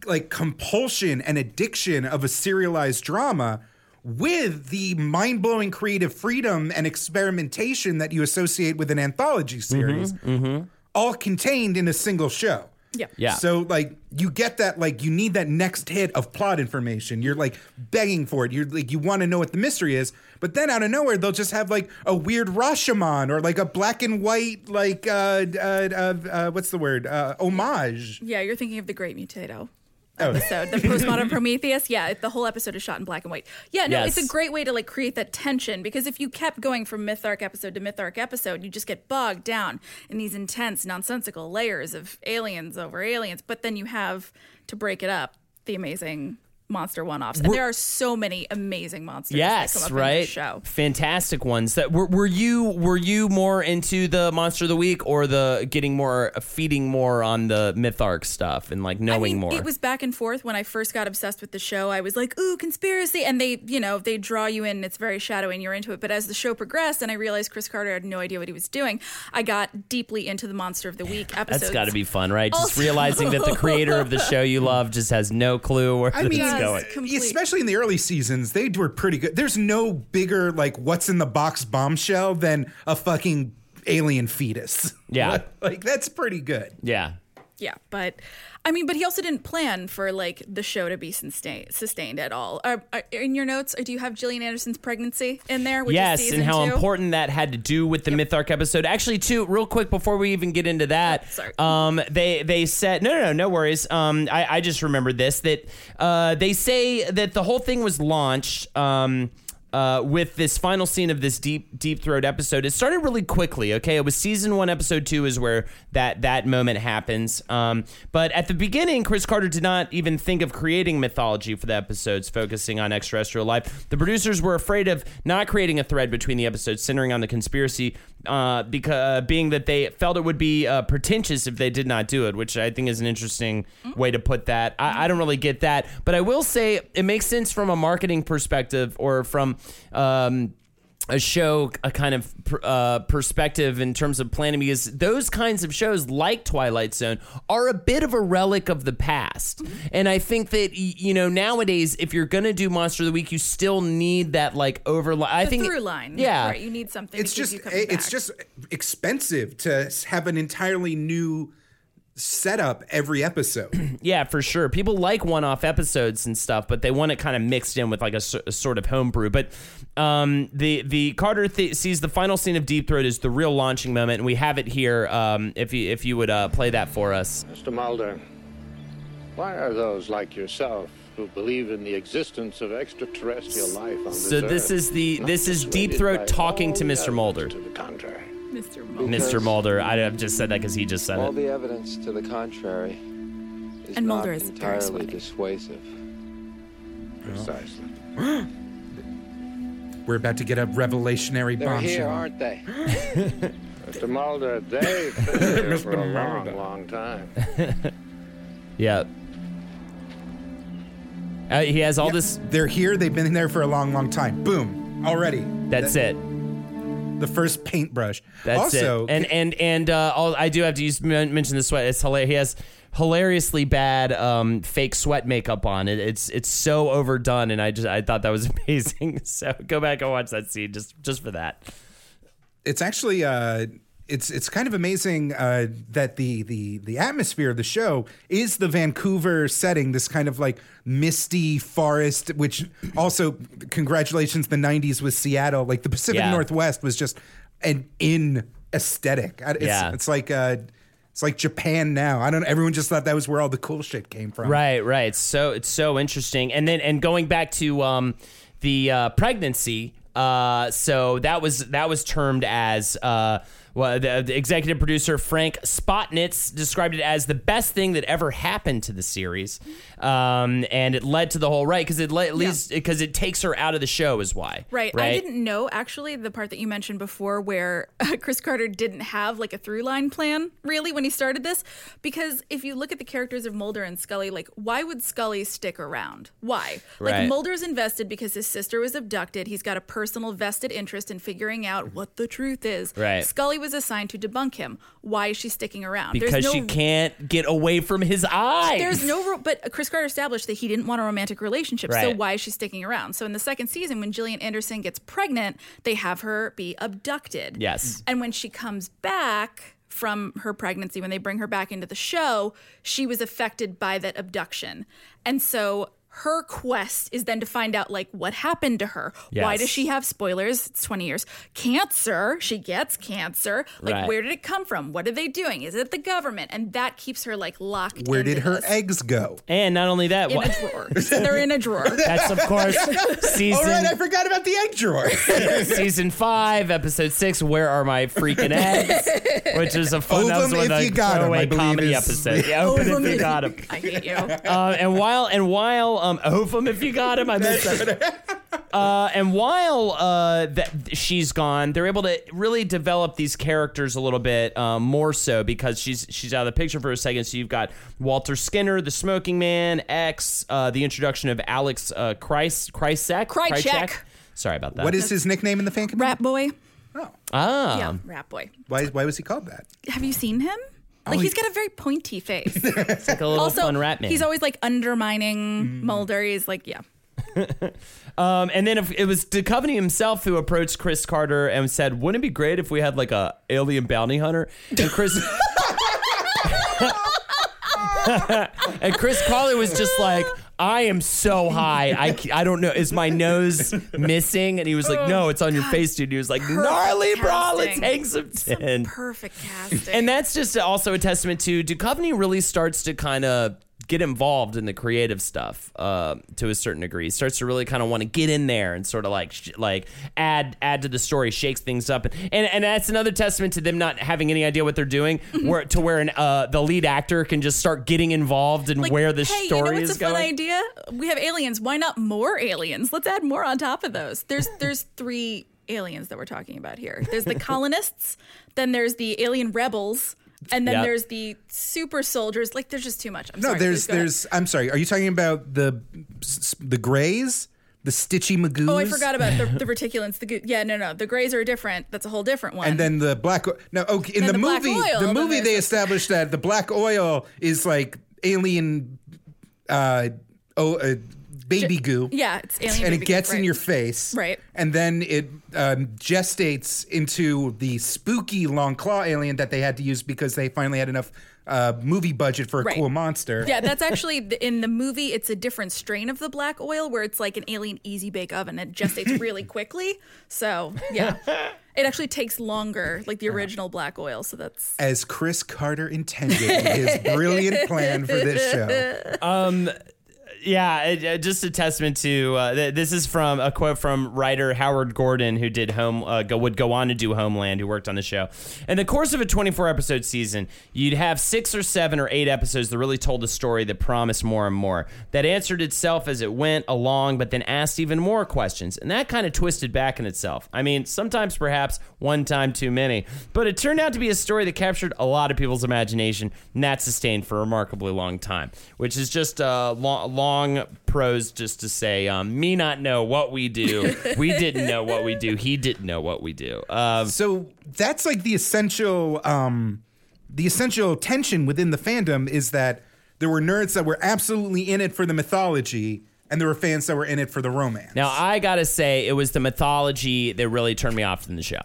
like compulsion and addiction of a serialized drama with the mind-blowing creative freedom and experimentation that you associate with an anthology series all contained in a single show. Yeah. Yeah. So like you get that like you need that next hit of plot information. You're like begging for it. You're like you want to know what the mystery is, but then out of nowhere they'll just have like a weird Rashomon or like a black and white like uh uh, uh, uh what's the word uh homage. Yeah, you're thinking of the Great Mutato Oh. episode, the postmodern Prometheus. Yeah, the whole episode is shot in black and white. Yeah, no, it's a great way to like create that tension because if you kept going from myth arc episode to myth arc episode, you just get bogged down in these intense, nonsensical layers of aliens over aliens. But then you have to break it up the amazing monster one-offs, and there are so many amazing monsters. that come Yes, up in right. this show. Fantastic ones. That were, were you were you more into the monster of the week or the getting more feeding more on the myth arc stuff and like knowing I mean, more? It was back and forth when I first got obsessed with the show. I was like, "Ooh, conspiracy!" And they, you know, they draw you in. It's very shadowy, and you're into it. But as the show progressed, and I realized Chris Carter had no idea what he was doing, I got deeply into the Monster of the Week episode. That's got to be fun, right? Just Also- realizing that the creator of the show you love just has no clue where I mean, is Yes, going. complete- especially in the early seasons, they were pretty good. There's no bigger like what's in the box bombshell than a fucking alien fetus. Yeah. like that's pretty good. Yeah. Yeah, but I mean, but he also didn't plan for like the show to be sustained sustained at all. Are, are, in your notes, or do you have Gillian Anderson's pregnancy in there? Which yes, and how two? important that had to do with the Myth Arc episode. Actually, too, real quick before we even get into that, Oh, sorry. um, they they said no, no, no, no worries. Um, I, I just remembered this that uh, they say that the whole thing was launched. Um, uh, with this final scene of this deep deep throat episode, it started really quickly. Okay, it was season one, episode two is where that that moment happens. Um, but at the beginning, Chris Carter did not even think of creating mythology for the episodes focusing on extraterrestrial life. The producers were afraid of not creating a thread between the episodes centering on the conspiracy, uh, because uh, being that they felt it would be uh, pretentious if they did not do it, which I think is an interesting way to put that. I, I don't really get that, but I will say it makes sense from a marketing perspective or from. Um, a show a kind of uh, perspective in terms of planning because those kinds of shows like twilight zone are a bit of a relic of the past and i think that you know nowadays if you're gonna do monster of the week you still need that like overline i think through line. yeah right. You need something. it's to keep just you it's back. just expensive to have an entirely new setup every episode. Yeah, for sure. People like one-off episodes and stuff, but they want it kind of mixed in with like a sort of homebrew. But um, the the Carter th- sees the final scene of Deep Throat as the real launching moment, and we have it here. Um, if you if you would uh, play that for us. Mr. Mulder, why are those like yourself who believe in the existence of extraterrestrial life on this So this earth is the- this is Deep Throat talking to Mr. Mulder. To the contrary. Mr. Mulder. Mr. Mulder, I, I've just said that because he just said it. All it. the evidence to the contrary is And not Mulder is very entirely sweaty. dissuasive. Precisely. We're about to get a revelationary They're here, bombshell. aren't they? Mr. Mulder, they've been here for a long, long time. Yeah. Uh, he has all this. They're here. They've been there for a long, long time. Boom. Already. That's it. The first paintbrush. That's also, it. And and and uh, all, I do have to use mention the sweat. It's hilarious. He has hilariously bad um, fake sweat makeup on. It, it's it's so overdone, and I just I thought that was amazing. So go back and watch that scene just just for that. it's actually uh it's it's kind of amazing uh, that the the the atmosphere of the show is the Vancouver setting, this kind of like misty forest. Which also, congratulations, the '90s with Seattle. Like the Pacific Yeah. Northwest was just an in aesthetic. It's, Yeah. it's like uh, it's like Japan now. I don't. Everyone just thought that was where all the cool shit came from. Right, right. It's so it's so interesting. And then and going back to um, the uh, pregnancy. Uh, so that was that was termed as uh, well, the, the executive producer Frank Spotnitz described it as the best thing that ever happened to the series, um, and it led to the whole right because it le- least because it takes her out of the show is why Right. right I didn't know actually the part that you mentioned before where uh, Chris Carter didn't have like a through line plan really when he started this. Because if you look at the characters of Mulder and Scully, like why would Scully stick around? Why? Like Right. Mulder's invested because his sister was abducted. He's got a personal vested interest in figuring out what the truth is. Right. Scully was assigned to debunk him. Why is she sticking around? because There's no she can't get away from his eyes. there's no, but Chris Carter established that he didn't want a romantic relationship. So why is she sticking around? So in the second season, when Gillian Anderson gets pregnant, they have her be abducted. Yes. And when she comes back from her pregnancy, when they bring her back into the show, she was affected by that abduction. And so her quest is then to find out like what happened to her. Why does she have spoilers? It's 20 years. Cancer. She gets cancer. Like Right. where did it come from? What are they doing? Is it the government? And that keeps her like locked Where did her this eggs go? and not only that, in what, a drawer. They're in a drawer. that's of course season Oh right, I forgot about the egg drawer. season five, episode six. Where are my freaking eggs? Which is a fun. that was Ovum one if you got 'em, throwaway I comedy is- episode. Yeah, open if you got him. I hate you. Uh, and while and while um, Ovum if you got him, I missed that. Uh, and while uh, that she's gone, they're able to really develop these characters a little bit um, more so because she's she's out of the picture for a second. So you've got Walter Skinner, the Smoking Man, X, uh, the introduction of Alex uh, Kreis, Kreisek, Krycek. Sorry about that. what is his nickname in the fan community? Rat boy. Oh. Ah? Yeah, rat boy. Why, why was he called that? Have you seen him? Like he- he's got a very pointy face. It's like a little also, fun rat man. he's always like undermining Mulder. He's like, yeah. Um, and then if it was Duchovny himself who approached Chris Carter and said, "Wouldn't it be great if we had like a alien bounty hunter?" And Chris, and Chris Carlin was just like, I am so high. I, I don't know. Is my nose missing? And he was like, No, it's on your oh, face, dude. He was like, Gnarly, bro. Let's casting. hang some tin. Perfect casting. And that's just also a testament to Duchovny really starts to kind of get involved in the creative stuff uh, to a certain degree. He starts to really kind of want to get in there and sort of like sh- like add add to the story, shakes things up, and and that's another testament to them not having any idea what they're doing, where to where an, uh, the lead actor can just start getting involved in Like, where the hey, story you know what's is a going. fun idea? We have aliens. Why not more aliens? Let's add more on top of those. There's there's three aliens that we're talking about here. There's the colonists, then there's the alien rebels, and then Yep. there's the super soldiers. Like there's just too much. I'm No, sorry, there's please go ahead. there's. I'm sorry. Are you talking about the the Greys, the Stitchy Magoos? Oh, I forgot about the, the reticulants. The goo- yeah, no, no, the Greys are different. That's a whole different one. And then the black. o- No, okay. In And the, the black movie, oil, the movie they the- established that the black oil is like alien, uh, oh, uh, baby goo. yeah, it's alien. and it baby gets right. in your face, Right. And then it um, gestates into the spooky long claw alien that they had to use because they finally had enough uh, movie budget for a Right. cool monster. Yeah, that's actually the- in the movie. It's a different strain of the black oil where it's like an alien easy bake oven. It gestates really quickly. So yeah, it actually takes longer, like the original black oil. So that's As Chris Carter intended his brilliant plan for this show. yeah, it, uh, just a testament to uh, th- this is from a quote from writer Howard Gordon, who did home uh, go, would go on to do Homeland, who worked on the show. In the course of a 24 episode season, you'd have six or seven or eight episodes that really told a story that promised more and more, that answered itself as it went along, but then asked even more questions, and that kind of twisted back in itself. I mean, sometimes perhaps one time too many, but it turned out to be a story that captured a lot of people's imagination, and that sustained for a remarkably long time, which is just a long, long prose just to say, um, me not know what we do, we didn't know what we do, he didn't know what we do. Um, So that's like the essential um the essential tension within the fandom is that there were nerds that were absolutely in it for the mythology and there were fans that were in it for the romance. Now I gotta say, it was the mythology that really turned me off from the show.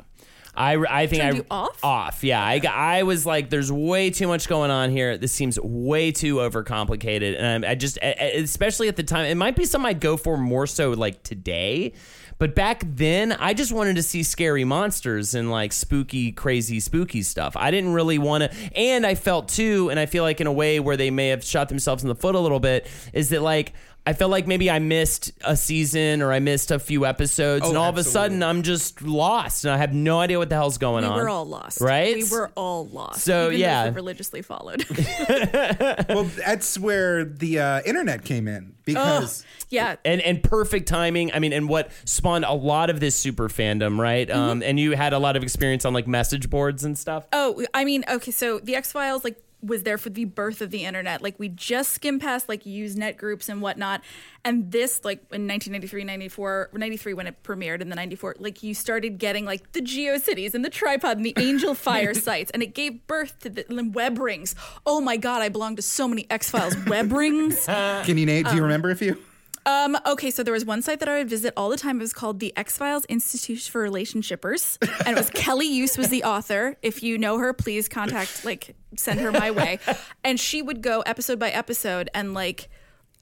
I, I think Turned I off? off. Yeah, I, I was like, there's way too much going on here. This seems way too overcomplicated, and I, I just, especially at the time, it might be something I'd go for more so like today. But back then, I just wanted to see scary monsters and like spooky, crazy, spooky stuff. I didn't really want to, and I felt too, and I feel like in a way where they may have shot themselves in the foot a little bit, is that like I felt like maybe I missed a season or I missed a few episodes, Oh, and all of a sudden I'm just lost and I have no idea what the hell's going we on. We were all lost, right? We were all lost. So, even yeah. that religiously followed. well, that's where the uh, internet came in because yeah, and and perfect timing. I mean, and what spawned a lot of this super fandom, right? Mm-hmm. Um, and you had a lot of experience on like message boards and stuff. Oh, I mean, okay, so the X Files like was there for the birth of the internet. Like we just skimmed past like Usenet groups and whatnot. And this like in 1993, 94, 93 when it premiered in the 94, like you started getting like the GeoCities and the tripod and the Angel Fire sites and it gave birth to the and web rings. Oh my god, I belong to so many X-Files web rings. can you name do you um, remember a few? Um, okay, so there was one site that I would visit all the time. It was called the X Files Institute for Relationshippers, and it was Kelly Use was the author. If you know her, please contact, like, send her my way. And she would go episode by episode and like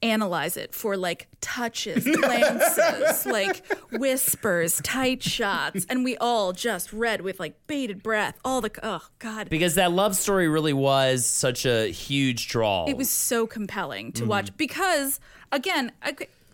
analyze it for like touches, glances, like whispers, tight shots, and we all just read with like bated breath. All the oh god, Because that love story really was such a huge draw. it was so compelling to watch because again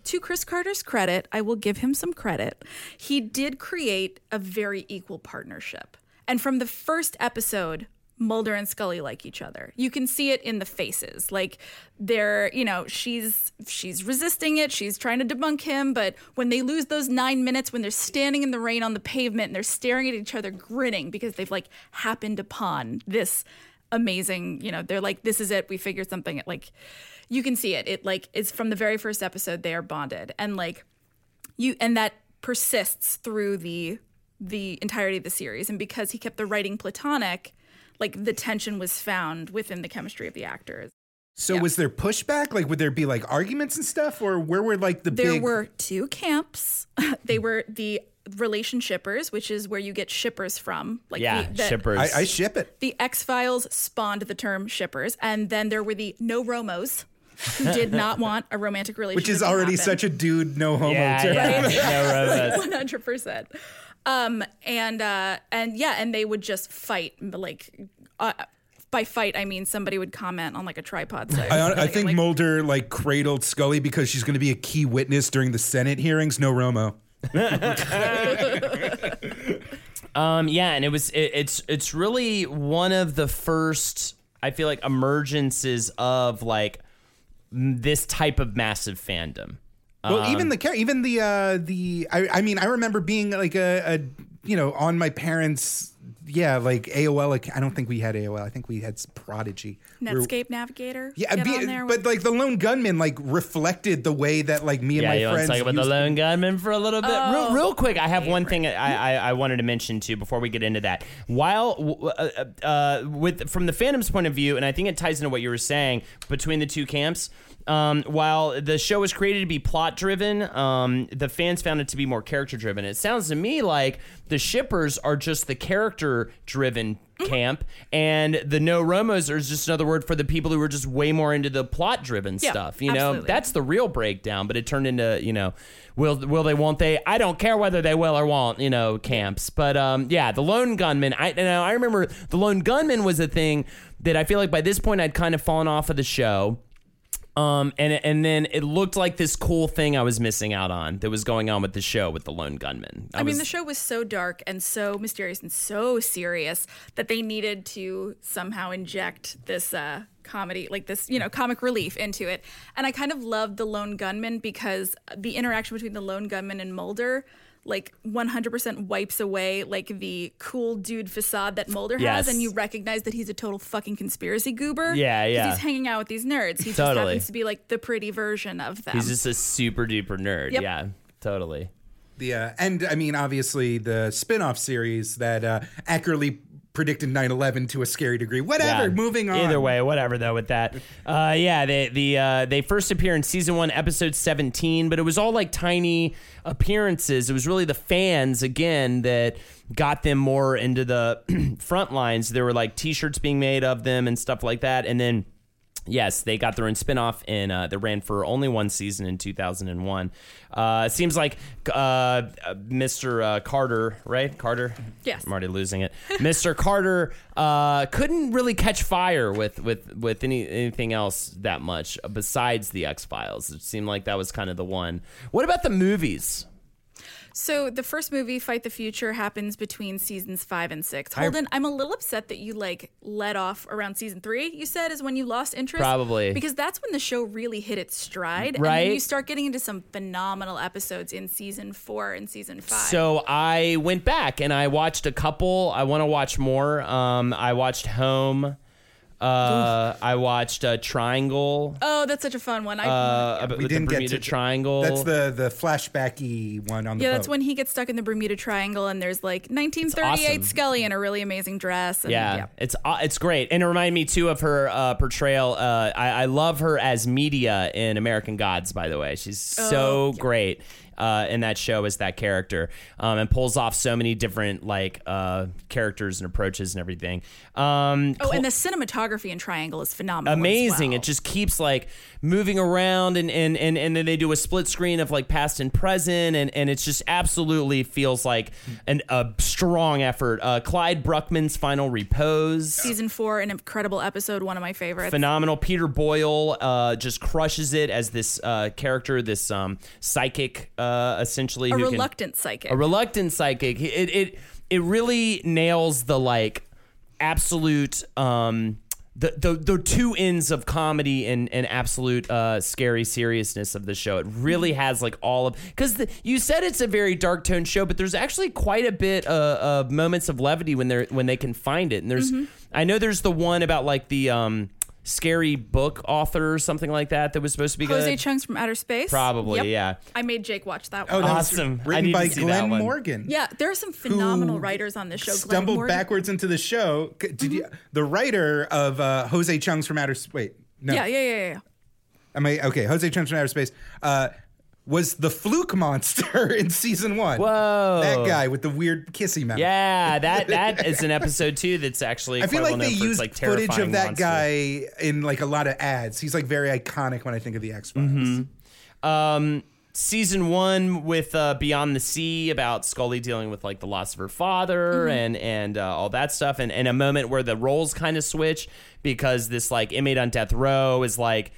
to chris carter's credit i will give him some credit. He did create a very equal partnership. And from the first episode mulder and scully like each other. You can see it in the faces. Like they're you know she's she's resisting it. She's trying to debunk him. But when they lose those nine minutes when they're standing in the rain on the pavement and they're staring at each other grinning because they've like happened upon this amazing you know they're like this is it. We figured something like you can see it it like it's from the very first episode they are bonded and like you and that persists through the the entirety of the series and because he kept the writing platonic like the tension was found within the chemistry of the actors So Yeah. was there pushback? Like would there be like arguments and stuff or where were like the big there big were two camps they were the relationshippers, which is where you get shippers from. Like Yeah, the, the, shippers. I, I ship it. The X Files spawned the term shippers, and then there were the no romos, who did not want a romantic relationship, Which is already happen. such a dude no homo yeah, term. yeah. no one hundred percent. Um, and uh, and yeah, and they would just fight like. Uh, by fight, I mean somebody would comment on like a tripod. So I, I think Mulder like cradled Scully because she's going to be a key witness during the Senate hearings. No Romo. Um, yeah, and it was it, it's it's really one of the first I feel like emergences of like m- this type of massive fandom. Well, Um, even the even the uh the I, I mean I remember being like a, a you know on my parents yeah like AOL I don't think we had AOL I think we had Prodigy We were- Netscape Navigator. yeah be- but with- like the lone gunman like reflected the way that like me and yeah, my you want to friends talk about the lone gunman for a little bit? Oh, real, real quick, I have one thing I, I, I wanted to mention too before we get into that. While uh, uh, with from the fandom's point of view, and I think it ties into what you were saying between the two camps. Um, while the show was created to be plot driven, um, the fans found it to be more character driven. It sounds to me like the shippers are just the character driven camp, and the no romos are just another word for the people who are just way more into the plot driven Yeah, stuff. You know, absolutely. that's the real breakdown. But it turned into you know, will will they? Won't they? I don't care whether they will or won't. You know, camps. But um, yeah, the lone gunman. I you know I remember the lone gunman was a thing that I feel like by this point I'd kind of fallen off of the show. Um, and and then it looked like this cool thing I was missing out on that was going on with the show with the lone gunman. I, mean, was- the show was so dark and so mysterious and so serious that they needed to somehow inject this uh, comedy, like this, you know, comic relief into it. And I kind of loved the lone gunman because the interaction between the lone gunman and Mulder. Like 100% wipes away like the cool dude facade that Mulder Yes. has, and you recognize that he's a total fucking conspiracy goober. Yeah, 'cause yeah. He's hanging out with these nerds. He just happens to be like the pretty version of them. he's just a super duper nerd. Yep. Yeah, totally. the uh, and I mean obviously the spin-off series that uh, accurately predicted 9/11 to a scary degree whatever Yeah. moving on Either way, whatever though with that. Uh, yeah, they the uh, they first appear in season one, episode seventeen, but it was all like tiny appearances. It was really the fans again that got them more into the front lines. There were like T-shirts being made of them and stuff like that, and then. Yes, they got their own spinoff and uh, they ran for only one season in 2001. Uh, it seems like uh, uh, Mr. Uh, Carter, right? Carter? Yes. I'm already losing it. Mr. Carter uh, couldn't really catch fire with with with any anything else that much besides the X Files. It seemed like that was kind of the one. What about the movies? So the first movie, Fight the Future, happens between seasons five and six. Holden, I'm a little upset that you like let off around season three. You said is when you lost interest, Probably. because that's when the show really hit its stride, And Right. then you start getting into some phenomenal episodes in season four and season five. So I went back and I watched a couple. I want to watch more. Um, I watched Home. Uh, I watched uh, Triangle. oh, that's such a fun one. I, Uh, we with didn't the get Bermuda to Triangle. that's the the flashbacky one on the yeah, that's when he gets stuck in the Bermuda Triangle, and there's like 1938 awesome. Scully in a really amazing dress. And, Yeah, it's uh, it's great, and it reminded me too of her uh, portrayal. Uh, I, I love her as media in American Gods. By the way, she's so great uh, in that show as that character, um, and pulls off so many different like uh, characters and approaches and everything. Um, Oh, and the cinematography in Triangle is phenomenal. amazing. well. It just keeps like moving around and, and and and then they do a split screen of like past and present and and it's just absolutely feels like an, a strong effort. Uh, Clyde Bruckman's final repose. season four, an incredible episode, one of my favorites. Phenomenal. Peter Boyle uh, just crushes it as this uh, character, this um, psychic, uh, essentially. a who can- reluctant psychic. a reluctant psychic. It it it really nails the like absolute um the the, the two ends of comedy and, and absolute uh, scary seriousness of the show. It really has like all of because you said it's a very dark tone show, but there's actually quite a bit uh, of moments of levity when they're when they can find it. And there's I know there's the one about like the um scary book author or something like that that was supposed to be Jose good. Chunks from Outer Space. Probably, Yep. yeah. I made Jake watch that Oh, one. that Awesome. I written need to by see that Glenn. Morgan. Yeah, there are some phenomenal writers on this show. Glenn stumbled Morgan. backwards into the show. C- Did you? The writer of uh, Jose Chung's from Outer Space. Wait, no. Yeah, yeah, yeah, yeah. Am I okay? Jose Chung's from Outer Space. Uh, was the fluke monster in season one. Whoa. That guy with the weird kissy mouth. Yeah, that that is an episode too. That's actually I feel like well they known for its, used like footage of that monster. guy in like a lot of ads. He's like very iconic when I think of the X Files. Mm-hmm. Um, season one with uh, Beyond the Sea about Scully dealing with like the loss of her father and and uh, all that stuff, and, and a moment where the roles kind of switch because this like inmate on death row is like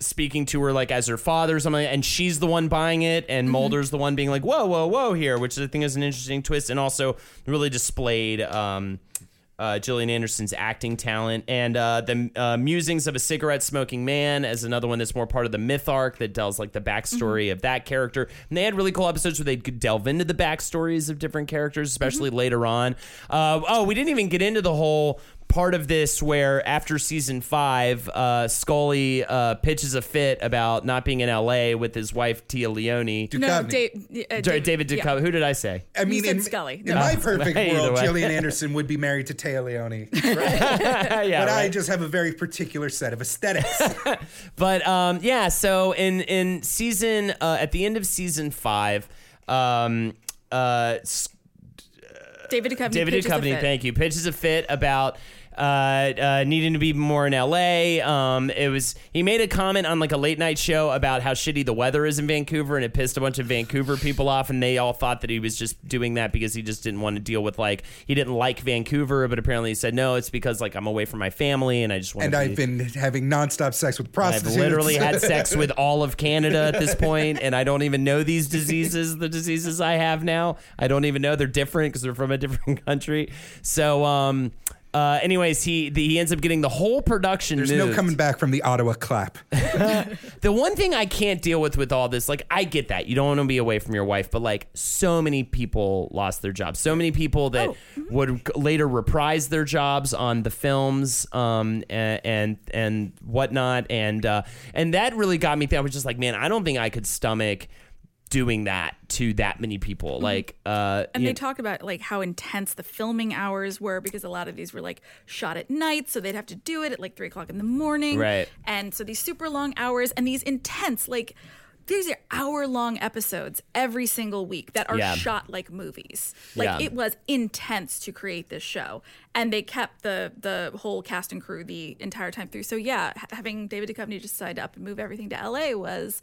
speaking to her like as her father or something, and she's the one buying it, and Mulder's the one being like, "Whoa, whoa, whoa!" Here, which I think is an interesting twist, and also really displayed. Um, uh, Gillian Anderson's acting talent and uh, the uh, musings of a cigarette smoking man as another one that's more part of the myth arc that tells like the backstory of that character. And they had really cool episodes where they could delve into the backstories of different characters, especially later on. Uh, oh, we didn't even get into the whole part of this where after season five, uh, Scully uh, pitches a fit about not being in LA with his wife Téa Leoni. No, Duchovny. Dave, uh, David, David yeah. Duchovny. Who did I say? I mean, said in, Scully. in No. my perfect world, way. Gillian Anderson would be married to Téa Leoni. yeah, but I just have a very particular set of aesthetics. But um, yeah, so in in season uh, at the end of season five, um, uh, David Duchovny. David Duchovny, thank you, pitches a fit about. Uh, uh, needing to be more in LA. Um, it was he made a comment on like a late night show about how shitty the weather is in Vancouver, and it pissed a bunch of Vancouver people off, and they all thought that he was just doing that because he just didn't want to deal with like he didn't like Vancouver, but apparently he said no, it's because like I'm away from my family and I just want and to I've been having nonstop sex with prostitutes. I've literally had sex with all of Canada at this point, and I don't even know these diseases, the diseases I have now. I don't even know they're different because they're from a different country. So, um, uh, anyways, he the, he ends up getting the whole production. There's no moved. coming back from the Ottawa clap. The one thing I can't deal with with all this, like I get that you don't want to be away from your wife, but like so many people lost their jobs. So many people that would later reprise their jobs on the films, um, and and, and whatnot, and uh, and that really got me. Thinking. I was just like, man, I don't think I could stomach doing that to that many people. Like, uh, And they talked about like how intense the filming hours were because a lot of these were like shot at night, so they'd have to do it at like three o'clock in the morning. Right. And so these super long hours and these intense like these are hour long episodes every single week that are Yeah. shot like movies. Like Yeah. it was intense to create this show, and they kept the the whole cast and crew the entire time through. So yeah, having David Duchovny just decide up and move everything to LA was.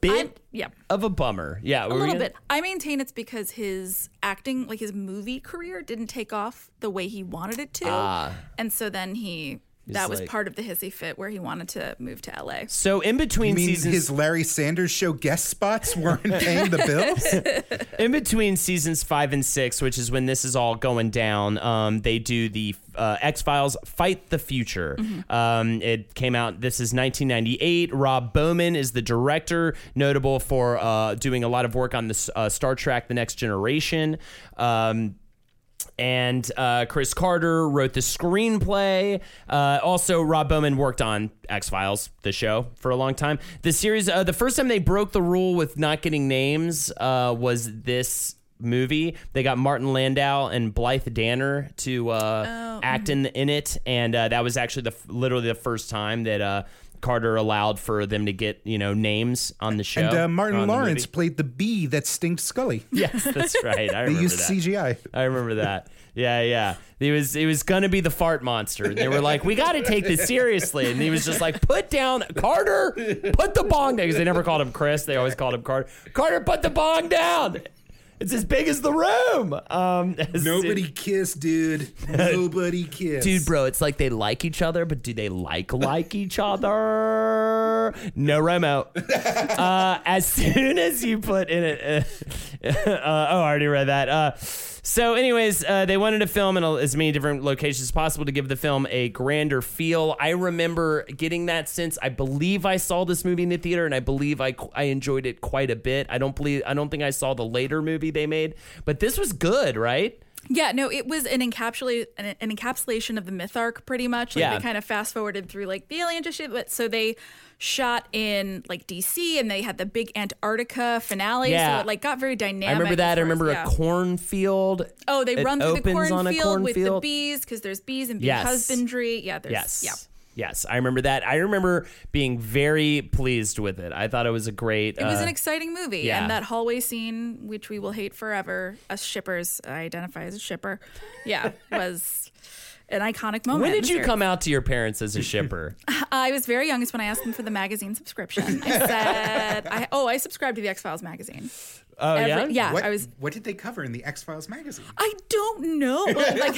Bit I'm- yeah, of a bummer. Yeah, a little bit. I maintain it's because his acting, like his movie career, didn't take off the way he wanted it to, Ah. and so then he that was like- part of the hissy fit where he wanted to move to LA. So in between You mean seasons, his Larry Sanders show guest spots weren't paying the bills? in between seasons five and six, which is when this is all going down, um, they do the uh, X Files Fight the Future. Um, it came out, this is 1998. Rob Bowman is the director, notable for uh, doing a lot of work on the uh, Star Trek The Next Generation. Um, and uh, Chris Carter wrote the screenplay. Uh, also, Rob Bowman worked on X Files, the show, for a long time. The series, uh, the first time they broke the rule with not getting names uh, was this movie. They got Martin Landau and Blythe Danner to uh, act in in it, and uh, that was actually the literally the first time that. Carter allowed for them to get you know names on the show. and uh, Martin on the Lawrence played the bee that stinked Scully. Yes, that's right. I They used that. CGI. I remember that. Yeah, yeah. It was he was gonna be the fart monster. They were like, we got to take this seriously, and he was just like, put down Carter, put the bong down because they never called him Chris. They always called him Carter. Carter, put the bong down. It's as big as the room. Um, as- Nobody kissed, dude. Nobody kissed. Dude, bro, it's like they like each other, but do they like like each other? No Romo. uh, as soon as you put in it, uh, uh, oh, I already read that. Uh, so, anyways, uh, they wanted to film in a, as many different locations as possible to give the film a grander feel. I remember getting that sense. I believe I saw this movie in the theater, and I believe I I enjoyed it quite a bit. I don't believe I don't think I saw the later movie they made, but this was good, right? Yeah, no, it was an encapsulate an, an encapsulation of the myth arc, pretty much. Like Yeah. they kind of fast forwarded through like the alien shit, but so they shot in like DC and they had the big Antarctica finale. Yeah. so it like got very dynamic. I remember that. I as- remember yeah. a cornfield. Oh, they It run through the a cornfield with the bees because there's bees and bee Yes. husbandry. Yeah, there's Yes. yeah. Yes, I remember that. I remember being very pleased with it. I thought it was a great. It was uh, an exciting movie, yeah. and that hallway scene, which we will hate forever, us shippers, I identify as a shipper, yeah, was an iconic moment. When did you come out to your parents as a shipper? I was very young. It's when I asked them for the magazine subscription. I said, I, "Oh, I subscribed to the X Files magazine." Oh Every- yeah, yeah. What, I was. what did they cover in the X Files magazine? I don't know. Like,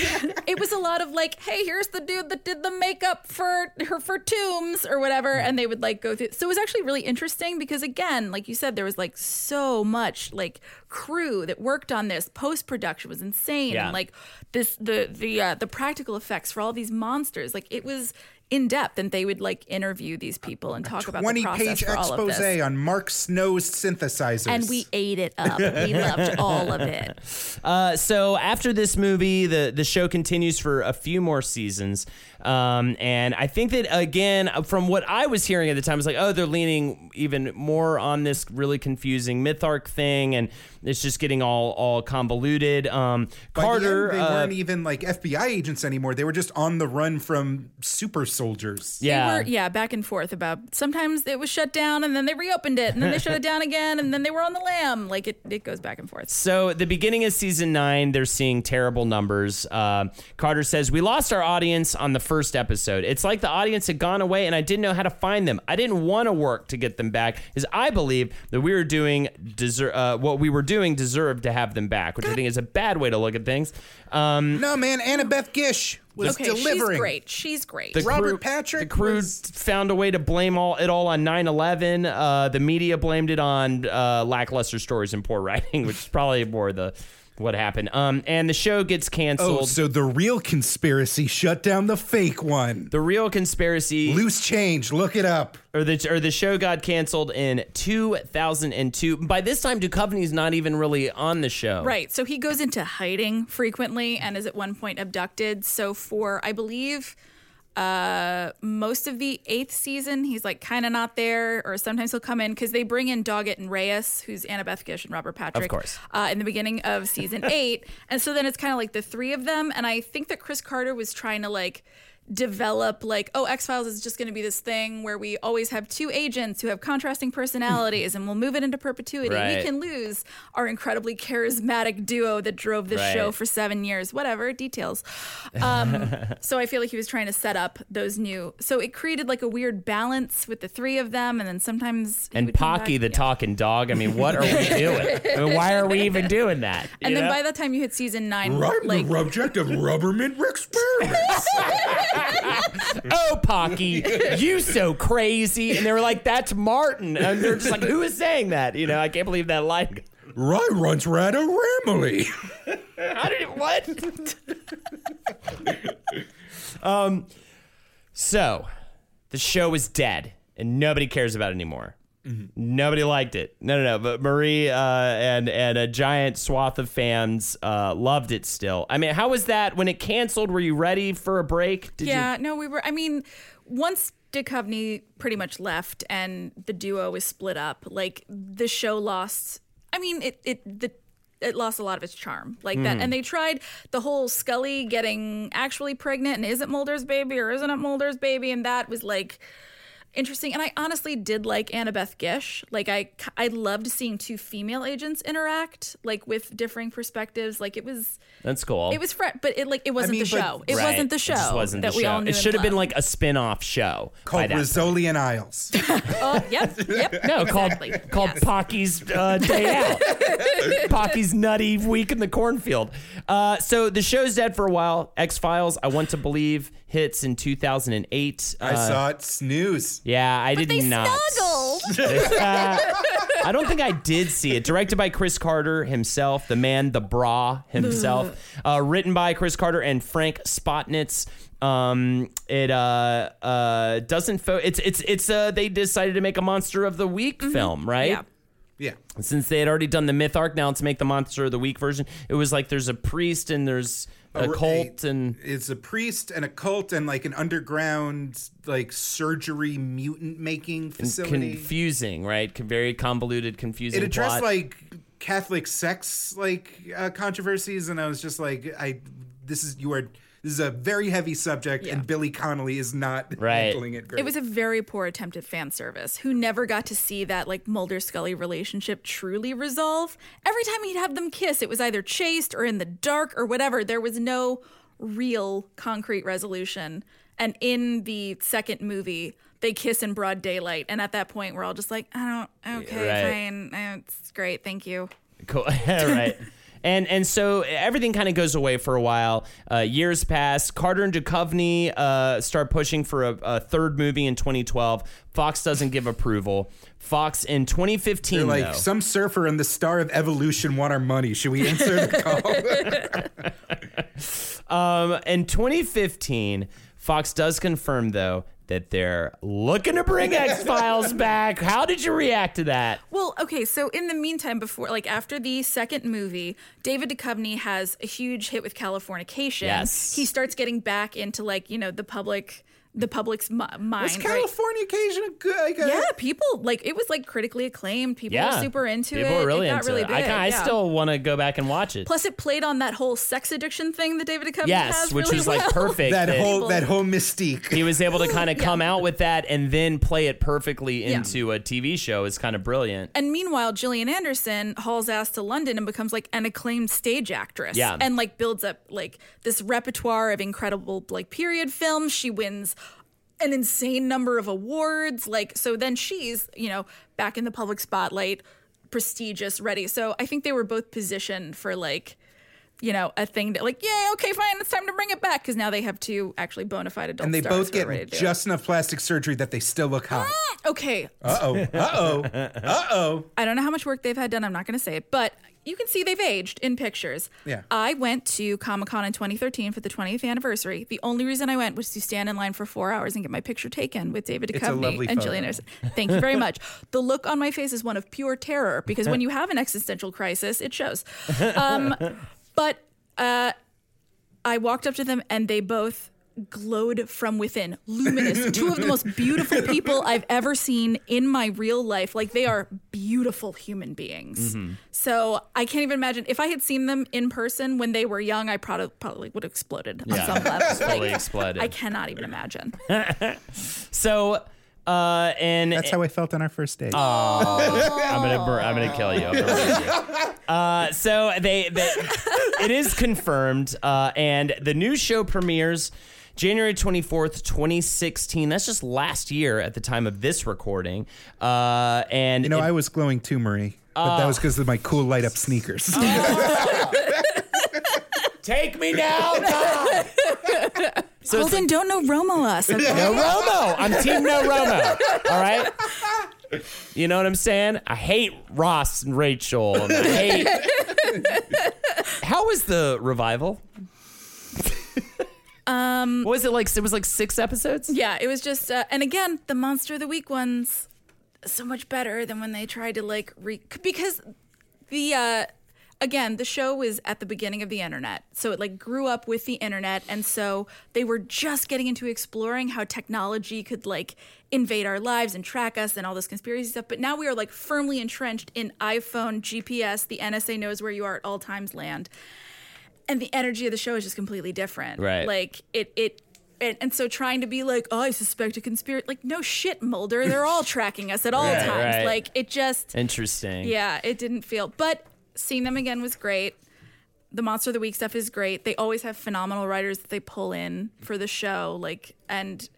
it was a lot of like, "Hey, here's the dude that did the makeup for her for Tooms or whatever," and they would like go through. So it was actually really interesting because, again, like you said, there was like so much like crew that worked on this. Post production was insane, Yeah. and like this the the uh, the practical effects for all these monsters, like it was in depth, and they would like interview these people and talk about the 20 process page for all of expose this. on Mark Snow's synthesizers. And we ate it up. We loved all of it. Uh, so after this movie, the the show continues for a few more seasons, um, and I think that again, from what I was hearing at the time, it's like, oh, they're leaning even more on this really confusing myth arc thing, and it's just getting all all convoluted. Um, By the Carter, end, they uh, weren't even like FBI agents anymore. They were just on the run from super soldiers. yeah, They were, yeah, back and forth about sometimes it was shut down and then they reopened it and then they shut it down again and then they were on the lam. Like it, it goes back and forth. So, the beginning of season nine, they're seeing terrible numbers. Uh, Carter says, We lost our audience on the first episode. It's like the audience had gone away and I didn't know how to find them. I didn't want to work to get them back, as I believe that we were doing deser- uh, what we were doing deserved to have them back, which I think is a bad way to look at things. Um, No, man, Annabeth Gish was okay, delivering. she's great. She's great. the Robert crew, Patrick The crew was- found a way to blame all it all on 9/11. Uh, the media blamed it on uh, lackluster stories and poor writing, which is probably more the what happened. Um, and the show gets canceled. Oh, so the real conspiracy shut down the fake one. the real conspiracy, Loose change. Look it up. or the or the show got canceled in 2002. By this time, Duchovny's not even really on the show. Right. So he goes into hiding frequently and is at one point abducted. So for I believe uh most of the eighth season he's like kind of not there or sometimes he'll come in because they bring in doggett and reyes who's annabeth gish and robert patrick course. uh, in the beginning of season eight and so then it's kind of like the three of them and i think that chris carter was trying to like develop like oh x-files is just going to be this thing where we always have two agents who have contrasting personalities and we'll move it into perpetuity Right. we can lose our incredibly charismatic duo that drove the show for seven years whatever details um, so i feel like he was trying to set up those new so it created like a weird balance with the three of them and then sometimes And Pocky, back- the yeah. talking dog. I mean, what are we doing? I mean, why are we even doing that? and You then know? by the time you hit season nine I'm like the subject of Rubberman experiments. Oh, Pocky, you so crazy. And they were like, that's Martin. And they're just like, who is saying that? You know, I can't believe that line. Rye runs Rada Ramily. How did it, what? um, so the show is dead and nobody cares about it anymore. Nobody liked it. No, no, no. But Marie uh, and and a giant swath of fans uh, loved it. Still, I mean, how was that when it canceled? Were you ready for a break? Did yeah, no, we were. I mean, once Duchovny pretty much left and the duo was split up, like the show lost. I mean, it it the it lost a lot of its charm, like that. And they tried the whole Scully getting actually pregnant and is it Mulder's baby or isn't it Mulder's baby, and that was like interesting. And I honestly did like Annabeth Gish. Like I I loved seeing two female agents interact, like with differing perspectives. Like it was That's cool. it was fre- but it like it wasn't mean, the but- show. It Right. wasn't the It show just wasn't that the we show. all knew. It should have been like a spin-off show Called that. Rizzoli and Isles. Oh, yep, yep. No, called called Yes. Pocky's uh, Day Out. Pocky's Nutty Week in the Cornfield. Uh, so the show's dead for a while. X Files, I want to believe, hits in 2008. I Uh, saw it snooze. Yeah, I did They not. snuggled. Uh, I don't think I did see it. Directed by Chris Carter himself, the man, the bra himself. uh, written by Chris Carter and Frank Spotnitz. Um, it uh uh doesn't fo- it's it's it's uh they decided to make a monster of the week film, right? Yeah. Yeah. Since they had already done the myth arc, now to make the monster of the week version, it was like there's a priest and there's a cult and it's a priest and a cult and like an underground like surgery mutant making facility. confusing, right? Very convoluted, confusing. it addressed plot. like Catholic sex like uh, controversies, and I was just like, I this is you are this is a very heavy subject, Yeah. and Billy Connolly is not Right. handling it great. It was a very poor attempt at fan service. Who never got to see that like Mulder Scully relationship truly resolve. Every time he'd have them kiss, it was either chased or in the dark or whatever. There was no real concrete resolution. And in the second movie, they kiss in broad daylight. And at that point, we're all just like, I don't. Okay, Right. fine. It's great. Thank you. Cool. right. And and so everything kind of goes away for a while. Uh, years pass. Carter and Duchovny uh, start pushing for a, a third movie in 2012. Fox doesn't give approval. Fox in 2015 They're like though, some surfer and the star of Evolution want our money. Should we answer the call? Um, in 2015, Fox does confirm though that they're looking to bring X Files back. How did you react to that? Well, okay, so in the meantime, before, like after the second movie, David Duchovny has a huge hit with Californication. Yes. He starts getting back into like, you know, the public, the public's mi- mind. Was right? Californication a good? Like a, Yeah, people like it was like critically acclaimed. People Yeah, were super into People it. were really it got into really it. big. I, kinda- I yeah. still want to go back and watch it. Plus, it played on that whole sex addiction thing that David Duchovny yes, has. which really was like well. perfect. that that whole that whole mystique. he was able to kind of come out with that and then play it perfectly Yeah. into a TV show is kind of brilliant. And meanwhile, Gillian Anderson hauls ass to London and becomes like an acclaimed stage actress. Yeah. And like builds up like this repertoire of incredible like period films. She wins an insane number of awards. Like so then she's, you know, back in the public spotlight, prestigious, ready. So I think they were both positioned for like you know, a thing that like, yeah, okay, fine, it's time to bring it back because now they have two actually bona fide adult and they both who are ready get to do it. just enough plastic surgery that they still look hot. okay. Uh oh. Uh oh. Uh oh. I don't know how much work they've had done. I'm not going to say it, but you can see they've aged in pictures. Yeah. I went to Comic Con in 2013 for the 20th anniversary. The only reason I went was to stand in line for four hours and get my picture taken with David Duchovny and. Gillian Anderson. Thank you very much. the look on my face is one of pure terror because when you have an existential crisis, it shows. Um, but uh, I walked up to them and they both glowed from within, luminous. Two of the most beautiful people I've ever seen in my real life. Like they are beautiful human beings. So I can't even imagine if I had seen them in person when they were young, I probably probably would have exploded on Yeah. some level. Fully Like, exploded. I cannot even imagine. So, uh, and That's how I felt on our first date. I'm gonna bur- I'm gonna kill you. Gonna you. Uh, so they, they it is confirmed, uh, and the new show premieres January 24th, 2016. That's just last year at the time of this recording. Uh, and you know, it- I was glowing too, Marie. But that was because of my cool light up sneakers. take me now, God. So it's Holden, don't know Romo us. Okay? no Romo. I'm team no Romo. All right. You know what I'm saying? I hate Ross and Rachel. And I hate. How was the revival? Um, what was it like? It was like six episodes. Yeah, it was just, uh, and again, the Monster of the Week ones, so much better than when they tried to like re because the uh, again the show was at the beginning of the internet, so it like grew up with the internet, and so they were just getting into exploring how technology could like invade our lives and track us and all this conspiracy stuff. But now we are like firmly entrenched in iPhone GPS. The NSA knows where you are at all times. Land and the energy of the show is just completely different. Right. Like it it and, and so trying to be like, oh, I suspect a conspiracy. Like, no shit, Mulder. They're all tracking us at all Right, times. right. Like, it just, Interesting. yeah, it didn't feel. But seeing them again was great. The Monster of the Week stuff is great. They always have phenomenal writers that they pull in for the show. Like, and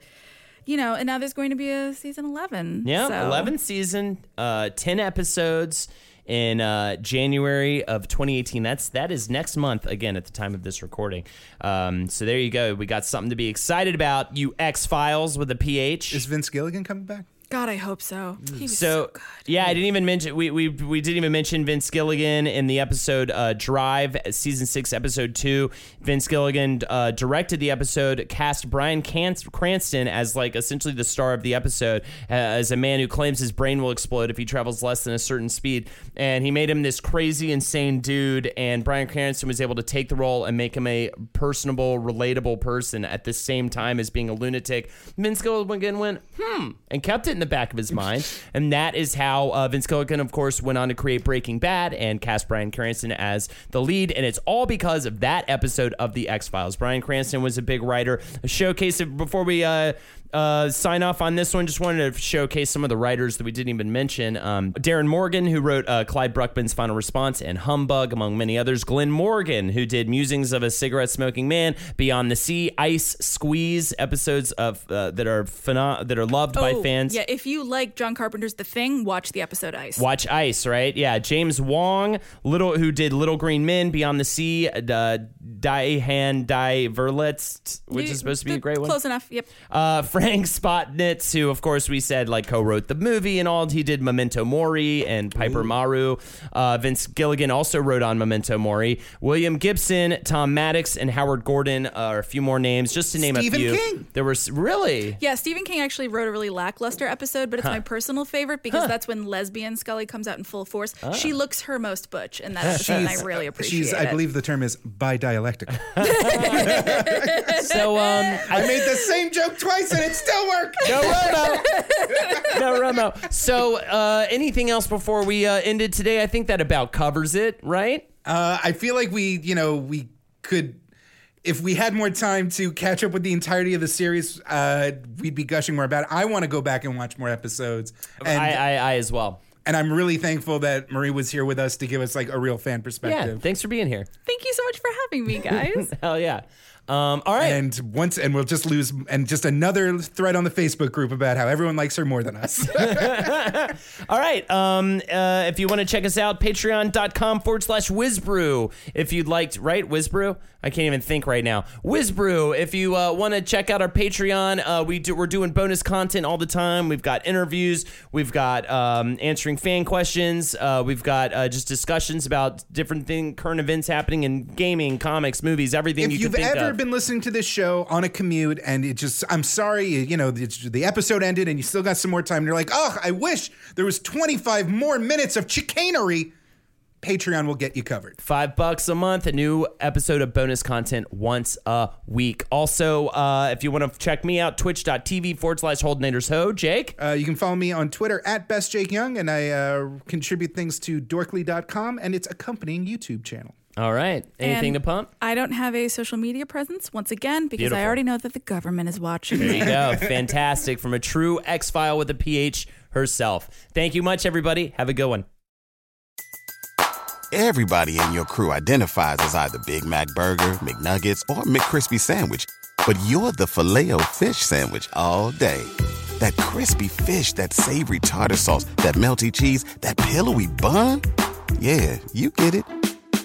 you know, and now there's going to be a season eleven. Yeah, so- 11th season, uh, 10 episodes in uh, January of 2018. That's that is next month again at the time of this recording. Um, so there you go. We got something to be excited about. You X Files with a PH. Is Vince Gilligan coming back? God, I hope so. He was so, so good. yeah, I didn't even mention we, we we didn't even mention Vince Gilligan in the episode uh, Drive, season six, episode two. Vince Gilligan uh, directed the episode, cast Bryan Can- Cranston as like essentially the star of the episode, uh, as a man who claims his brain will explode if he travels less than a certain speed, and he made him this crazy, insane dude. And Bryan Cranston was able to take the role and make him a personable, relatable person at the same time as being a lunatic. Vince Gilligan went hmm and kept it in the back of his mind, and that is how uh, Vince Gilligan, of course, went on to create Breaking Bad and cast Bryan Cranston as the lead, and it's all because of that episode of The X Files. Bryan Cranston was a big writer. A showcase of before we. Uh, uh, sign off on this one. Just wanted to showcase some of the writers that we didn't even mention. Um, Darren Morgan, who wrote uh, Clyde Bruckman's Final Response and Humbug, among many others. Glenn Morgan, who did Musings of a Cigarette Smoking Man, Beyond the Sea, Ice, Squeeze, episodes of uh, that are pheno- that are loved by Oh, fans. Yeah, if you like John Carpenter's The Thing, watch the episode Ice. Watch Ice, right? Yeah, James Wong, little who did Little Green Men, Beyond the Sea, uh, Die Hand Die Verletzt, which You- is supposed to be a great one. Close enough. Yep. Uh, Frank Spotnitz, who of course we said like co-wrote the movie and all. He did Memento Mori and Piper Maru. Uh, Vince Gilligan also wrote on Memento Mori. William Gibson, Tom Maddox, and Howard Gordon are a few more names, just to name Stephen a few. King. There was really. Yeah, Stephen King actually wrote a really lackluster episode, but it's my personal favorite because that's when lesbian Scully comes out in full force. She looks her most butch in that episode, and I really appreciate She's, it. I believe the term is bi-dialectical. So um, I made the same joke twice and it still worked. No Romo. no Romo. So, uh, anything else before we uh, ended today? I think that about covers it, right? Uh, I feel like we, you know, we could, if we had more time to catch up with the entirety of the series, uh, we'd be gushing more about it. I want to go back and watch more episodes. And, I, I, I as well. and I'm really thankful that Marie was here with us to give us like a real fan perspective. Yeah. perspective. Thanks for being here. Thank you so much for having me, guys. Hell yeah. Um, all right. And once, and we'll just lose, and just another thread on the Facebook group about how everyone likes her more than us. All right. Um, uh, if you want to check us out, patreon.com forward slash whizbrew. If you'd like, to, right? Whizbrew? I can't even think right now. Whizbrew. If you uh, want to check out our Patreon, uh, we do, we're doing bonus content all the time. We've got interviews. We've got um, answering fan questions. Uh, we've got uh, just discussions about different thing, current events happening in gaming, comics, movies, everything if you can think ever of. Been listening to this show on a commute and it just i'm sorry you, know it's, the episode ended and you still got some more time and you're like oh i wish there was 25 more minutes of chicanery patreon will get you covered Five bucks a month, a new episode of bonus content once a week. Also, uh, if you want to check me out, twitch.tv forward slash Holdenators Ho. Jake? uh, you can follow me on twitter at best jake young and i uh, contribute things to dorkly.com and its accompanying youtube channel All right. Anything And to pump? I don't have a social media presence once again because Beautiful. I already know that the government is watching. There you go. Fantastic. From a true X file with a PH herself. Thank you much, everybody. Have a good one. Everybody in your crew identifies as either Big Mac Burger, McNuggets, or McCrispy Sandwich. But you're the filet fish Sandwich all day. That crispy fish, that savory tartar sauce, that melty cheese, that pillowy bun. Yeah, you get it.